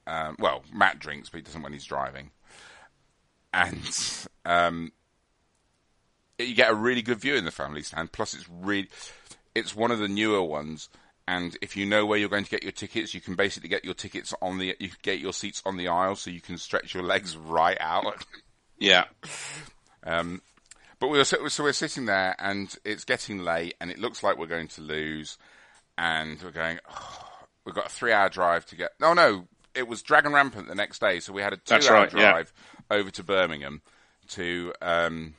Speaker 1: um, well, Matt drinks, but he doesn't when he's driving, and um, you get a really good view in the family stand. Plus, it's really it's one of the newer ones. And if you know where you're going to get your tickets, you can basically get your tickets on the, you get your seats on the aisle, so you can stretch your legs right out.
Speaker 2: Yeah.
Speaker 1: Um, but we were so, so we're sitting there, and it's getting late, and it looks like we're going to lose, and we're going. Oh, we've got a three-hour drive to get. No, no, it was Dragon Rampant the next day, so we had a two-hour
Speaker 2: right, yeah.
Speaker 1: drive over to Birmingham to um,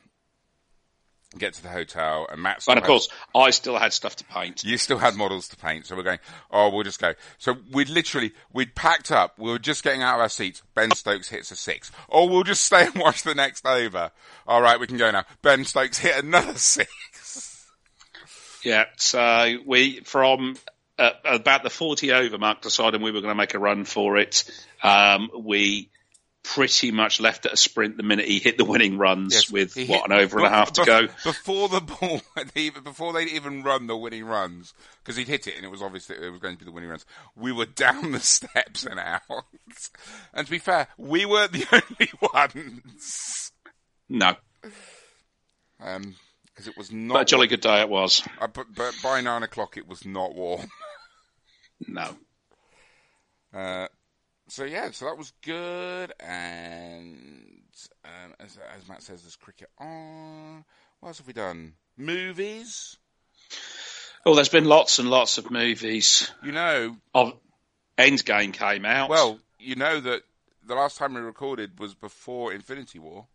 Speaker 1: get to the hotel, and Matt. still
Speaker 2: But of
Speaker 1: had-
Speaker 2: course, I still had stuff to paint.
Speaker 1: you still had models to paint, so we're going, oh, we'll just go. So we'd literally, we'd packed up, we were just getting out of our seats, Ben Stokes hits a six. Oh, we'll just stay and watch the next over. Alright, we can go now. Ben Stokes hit another six.
Speaker 2: Yeah. So we, from uh, about the 40 over mark, deciding we were going to make a run for it. Um, we pretty much left at a sprint the minute he hit the winning runs with
Speaker 1: He
Speaker 2: what an over and a half to go.
Speaker 1: Before the ball, even, before they'd even run the winning runs, because he'd hit it and it was obvious that it was going to be the winning runs, we were down the steps and out. And to be fair, we weren't the only ones.
Speaker 2: No,
Speaker 1: Um, because it was not
Speaker 2: but a jolly good day it was.
Speaker 1: Uh, but, but by nine o'clock it was not warm.
Speaker 2: No.
Speaker 1: Uh, so yeah, so that was good. And um, as, as Matt says, there's cricket on. What else have we done? Movies.
Speaker 2: Oh, there's been lots and lots of movies.
Speaker 1: You know,
Speaker 2: Of Endgame came out.
Speaker 1: well, you know that the last time we recorded was before Infinity War.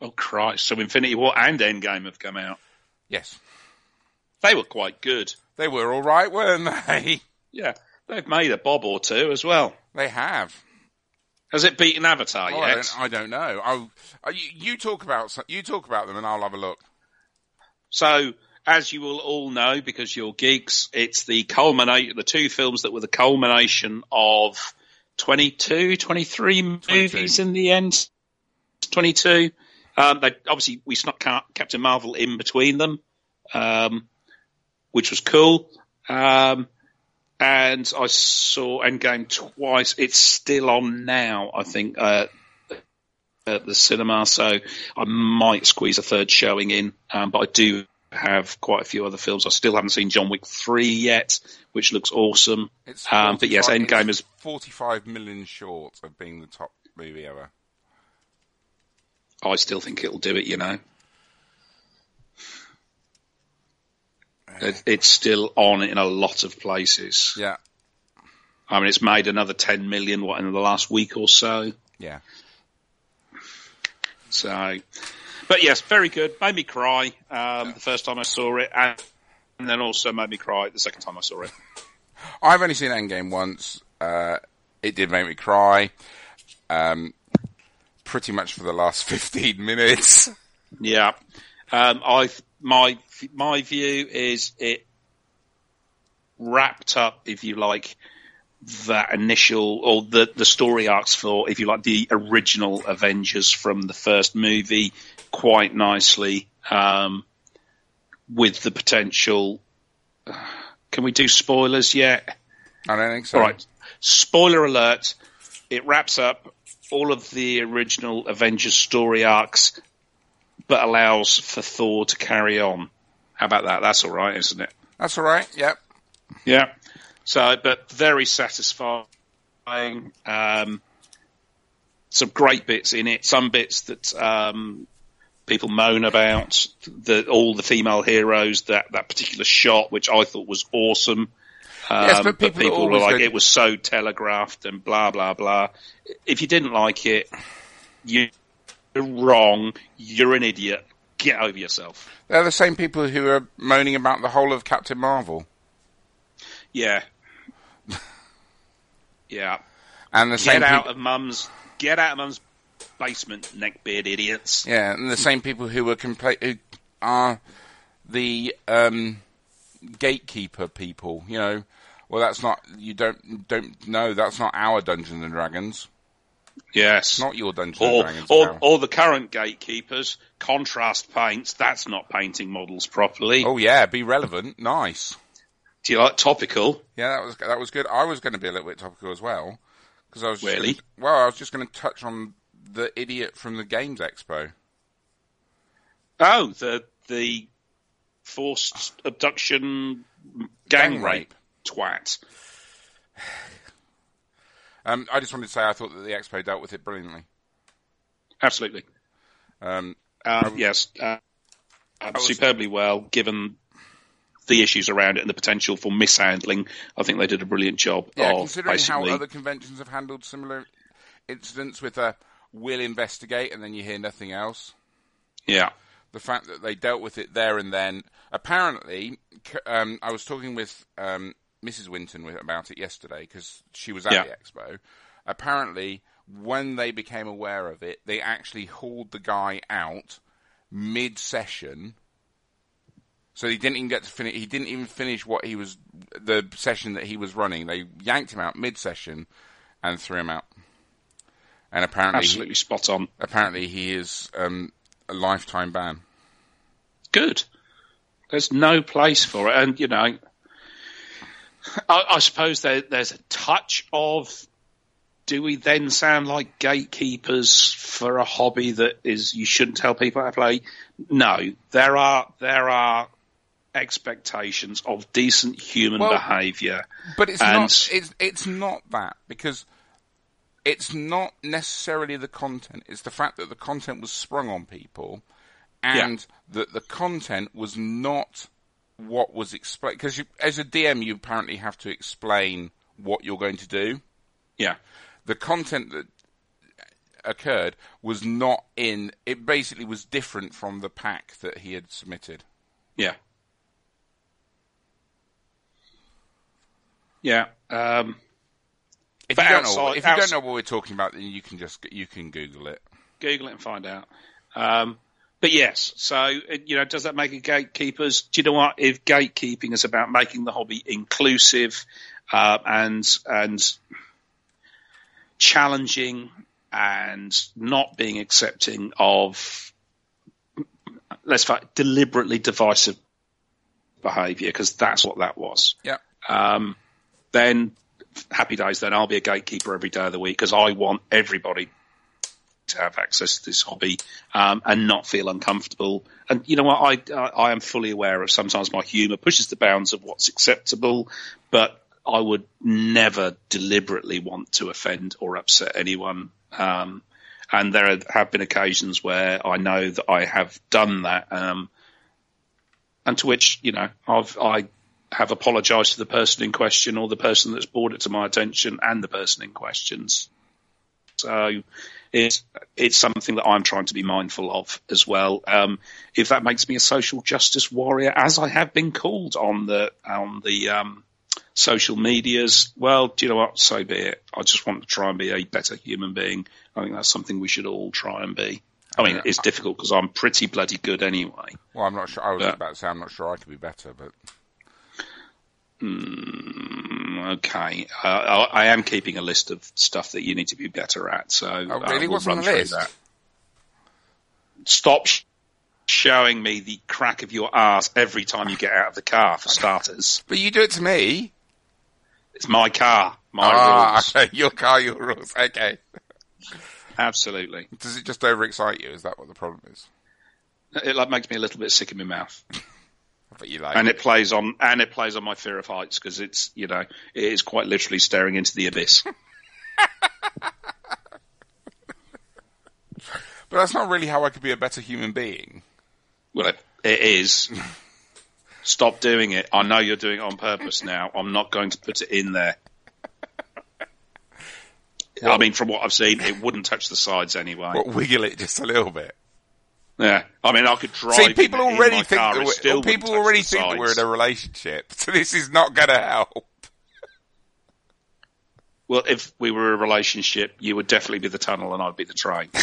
Speaker 2: oh Christ! So Infinity War and Endgame have come out.
Speaker 1: Yes,
Speaker 2: They were quite good.
Speaker 1: they were all right, weren't they?
Speaker 2: Yeah, they've made a bob or two as well.
Speaker 1: They have.
Speaker 2: Has it beaten Avatar
Speaker 1: Oh, I,
Speaker 2: yet?
Speaker 1: don't, I don't know. I'll, uh, you, you talk about you talk about them, and I'll have a look.
Speaker 2: So, as you will all know, because you're geeks, it's the culminate, the two films that were the culmination of 22, 23 movies in the end. 22. Um, they, obviously, we snuck Captain Marvel in between them, um, which was cool. Um, and I saw Endgame twice. It's still on now, I think, uh, at the cinema, so I might squeeze a third showing in. Um, but I do have quite a few other films. I still haven't seen John Wick 3 yet, which looks awesome.
Speaker 1: It's
Speaker 2: Um, but yes, Endgame is
Speaker 1: 45 million short of being the top movie ever.
Speaker 2: I still think it'll do it, you know. It's still on in a lot of places.
Speaker 1: Yeah,
Speaker 2: I mean, it's made another 10 million, what, in the last week or so.
Speaker 1: yeah.
Speaker 2: So, but yes, very good. Made me cry, um, the first time I saw it and, and then also made me cry the second time I saw it.
Speaker 1: I've only seen Endgame once. Uh, it did make me cry. Um, pretty much for the last 15 minutes.
Speaker 2: Yeah. Um, I, my, my view is it wrapped up, if you like, that initial or the the story arcs for, if you like, the original Avengers from the first movie quite nicely, um, with the potential. Can we do spoilers yet?
Speaker 1: I don't think so.
Speaker 2: All right. Spoiler alert. It wraps up all of the original Avengers story arcs, but allows for Thor to carry on. How about that? That's all right, isn't it?
Speaker 1: That's all right. Yep.
Speaker 2: Yeah. So, but very satisfying. Um, some great bits in it. Some bits that um, people moan about. The, all the female heroes. That that particular shot, which I thought was awesome. Um,
Speaker 1: Yes, but people are
Speaker 2: were like,
Speaker 1: going-
Speaker 2: it was so telegraphed and blah blah blah. If you didn't like it, you're wrong. You're an idiot. Get over yourself.
Speaker 1: They're the same people who are moaning about the whole of Captain Marvel,
Speaker 2: Yeah. yeah.
Speaker 1: and the same
Speaker 2: Get out
Speaker 1: peop-
Speaker 2: of mum's. Get out of mum's basement, neckbeard idiots.
Speaker 1: yeah, and the same people who are compla- who are the um, gatekeeper people. You know, well, that's not you don't don't know that's not our Dungeons and Dragons,
Speaker 2: Yes.
Speaker 1: not your Dungeons
Speaker 2: or,
Speaker 1: Dragons.
Speaker 2: or, or the current gatekeepers, contrast paints, that's not painting models properly.
Speaker 1: oh yeah, be relevant, nice.
Speaker 2: Do you like topical?
Speaker 1: Yeah, that was that was good. I was going to be a little bit topical as well because I was
Speaker 2: Really?
Speaker 1: Gonna, well, I was just going to touch on the idiot from the Games Expo.
Speaker 2: Oh, the the forced abduction gang,
Speaker 1: Gang
Speaker 2: rape.
Speaker 1: rape.
Speaker 2: twat.
Speaker 1: Um, I just wanted to say I thought that the Expo dealt with it brilliantly.
Speaker 2: Absolutely.
Speaker 1: Um,
Speaker 2: Uh, yes, uh, uh,
Speaker 1: was-
Speaker 2: superbly well, given the issues around it and the potential for mishandling. I think they did a brilliant job
Speaker 1: yeah,
Speaker 2: of
Speaker 1: considering how other conventions have handled similar incidents with a "we'll investigate" and then you hear nothing else.
Speaker 2: yeah,
Speaker 1: the fact that they dealt with it there and then. Apparently, um, I was talking with um, Mrs. Winton about it yesterday because she was at
Speaker 2: Yeah.
Speaker 1: the expo. Apparently, when they became aware of it, they actually hauled the guy out mid-session. So he didn't even get to finish. He didn't even finish what he was the session that he was running. They yanked him out mid-session and threw him out. And apparently, he-
Speaker 2: absolutely spot on.
Speaker 1: apparently he is um, a lifetime ban.
Speaker 2: good. There's no place for it, and you know, I, I suppose there, there's a touch of. Do we then sound like gatekeepers for a hobby that is you shouldn't tell people how to play? No, there are there are expectations of decent human
Speaker 1: Well,
Speaker 2: behaviour.
Speaker 1: But it's not. It's it's not that because it's not necessarily the content. It's the fact that the content was sprung on people, and that the content was not what was explained. Because as a DM, you apparently have to explain what you're going to do.
Speaker 2: Yeah,
Speaker 1: The content that occurred was not in. It basically was different from the pack that he had submitted.
Speaker 2: yeah, yeah. Um,
Speaker 1: If you don't know,
Speaker 2: outside-
Speaker 1: if you
Speaker 2: outs-
Speaker 1: don't know what we're talking about, then you can just you can Google it.
Speaker 2: Google it and find out. Um, but yes, so you know, does that make a gatekeepers? Do you know what? If gatekeeping is about making the hobby inclusive uh, and and challenging and not being accepting of let's say deliberately divisive behaviour, because that's what that was
Speaker 1: Yeah.
Speaker 2: um, then happy days. Then I'll be a gatekeeper every day of the week because I want everybody to have access to this hobby um, and not feel uncomfortable. And you know what? I, I I am fully aware of sometimes my humour pushes the bounds of what's acceptable, but I would never deliberately want to offend or upset anyone. Um, and there have been occasions where I know that I have done that. Um, and to which you know I've I have apologised to the person in question or the person that's brought it to my attention and the person in questions. So it's it's something that I'm trying to be mindful of as well. Um, if that makes me a social justice warrior, as I have been called on the on the um, social medias, well, do you know what? So be it. I just want to try and be a better human being. I think that's something we should all try and be. I mean, it's difficult because I'm pretty bloody good anyway.
Speaker 1: Well, I'm not sure. I was
Speaker 2: Yeah.
Speaker 1: about to say I'm not sure I could be better, but
Speaker 2: Hmm, okay, uh, I, I am keeping a list of stuff that you need to be better at. So,
Speaker 1: Oh,
Speaker 2: uh,
Speaker 1: really?
Speaker 2: we'll
Speaker 1: What's on the list?
Speaker 2: that. Stop sh- showing me the crack of your arse every time you get out of the car. For starters,
Speaker 1: But you do it to me.
Speaker 2: it's my car, my
Speaker 1: ah,
Speaker 2: rules.
Speaker 1: okay. Your car, your rules. Okay.
Speaker 2: Absolutely,
Speaker 1: Does it just overexcite you? Is that what the problem is?
Speaker 2: it like makes me a little bit sick in my mouth.
Speaker 1: But you like
Speaker 2: and
Speaker 1: it.
Speaker 2: it plays on and it plays on my fear of heights because it's you know it is quite literally staring into the abyss.
Speaker 1: But that's not really how I could be a better human being.
Speaker 2: well, it, it is. Stop doing it. I know you're doing it on purpose now. I'm not going to put it in there. I mean, from what I've seen, it wouldn't touch the sides anyway.
Speaker 1: But wiggle it just a little bit.
Speaker 2: Yeah, I mean, I could drive.
Speaker 1: See, people
Speaker 2: in it in
Speaker 1: already think
Speaker 2: car,
Speaker 1: that we're, people already think that we're in a relationship, so this is not going to help.
Speaker 2: Well, if we were a relationship, you would definitely be the tunnel and I'd be the train.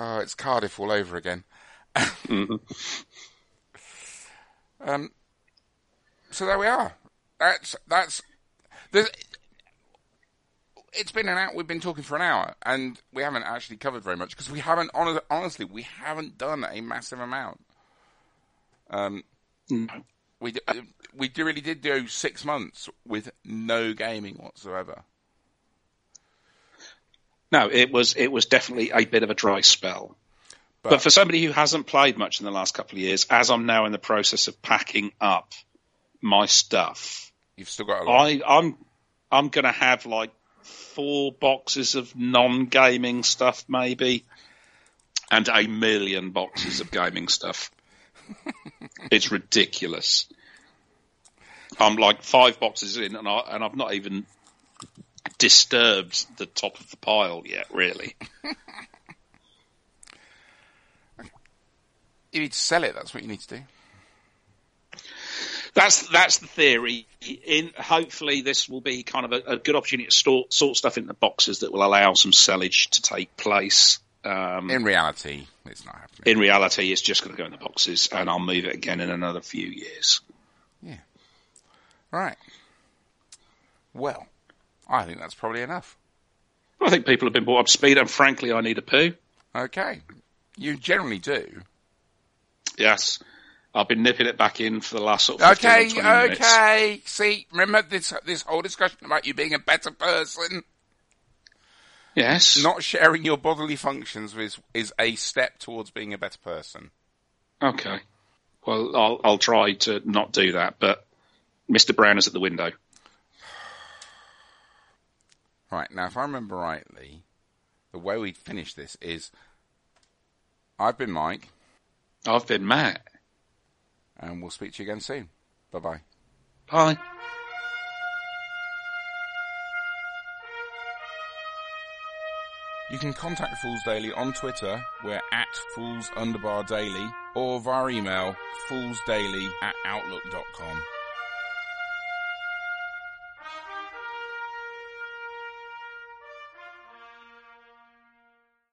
Speaker 1: Oh, it's Cardiff all over again. Um, so there we are. That's that's. It's been an hour. We've been talking for an hour, and we haven't actually covered very much because we haven't. Honestly, we haven't done a massive amount. Um, we d- we d- really did do six months with no gaming whatsoever.
Speaker 2: No, it was it was definitely a bit of a dry spell. But,
Speaker 1: But-
Speaker 2: for somebody who hasn't played much in the last couple of years, as I'm now in the process of packing up my stuff,
Speaker 1: You've still got a lot.
Speaker 2: I, I'm I'm going to have like four boxes of non-gaming stuff, maybe, and a million boxes of gaming stuff. it's ridiculous. I'm like five boxes in, and I and I've not even disturbed the top of the pile yet, really.
Speaker 1: you need to sell it. That's what you need to do.
Speaker 2: That's that's the theory. In hopefully this will be kind of a, a good opportunity to store, sort stuff into boxes that will allow some sellage to take place. Um,
Speaker 1: In reality, it's not happening.
Speaker 2: in reality, it's just going to go in the boxes, and I'll move it again in another few years. Yeah.
Speaker 1: Right. Well, I think that's probably enough.
Speaker 2: I think people have been brought up to speed, and frankly, I need a poo.
Speaker 1: Okay. You generally do.
Speaker 2: Yes, I've been nipping it back in for the last sort of 15
Speaker 1: Okay,
Speaker 2: 20 minutes.
Speaker 1: okay. See, remember this this whole discussion about you being a better person?
Speaker 2: Yes,
Speaker 1: Not sharing your bodily functions is is a step towards being a better person.
Speaker 2: okay. Well, I'll I'll try to not do that, but Mr. Brown is at the window.
Speaker 1: Right, now if I remember rightly, the way we'd finish this is I've been Mike,
Speaker 2: I've been Matt.
Speaker 1: And we'll speak to you again soon. Bye bye.
Speaker 2: Bye.
Speaker 1: You can contact Fools Daily on Twitter, we're at Fools Underbar Daily, or via email, foolsdaily at outlook.com.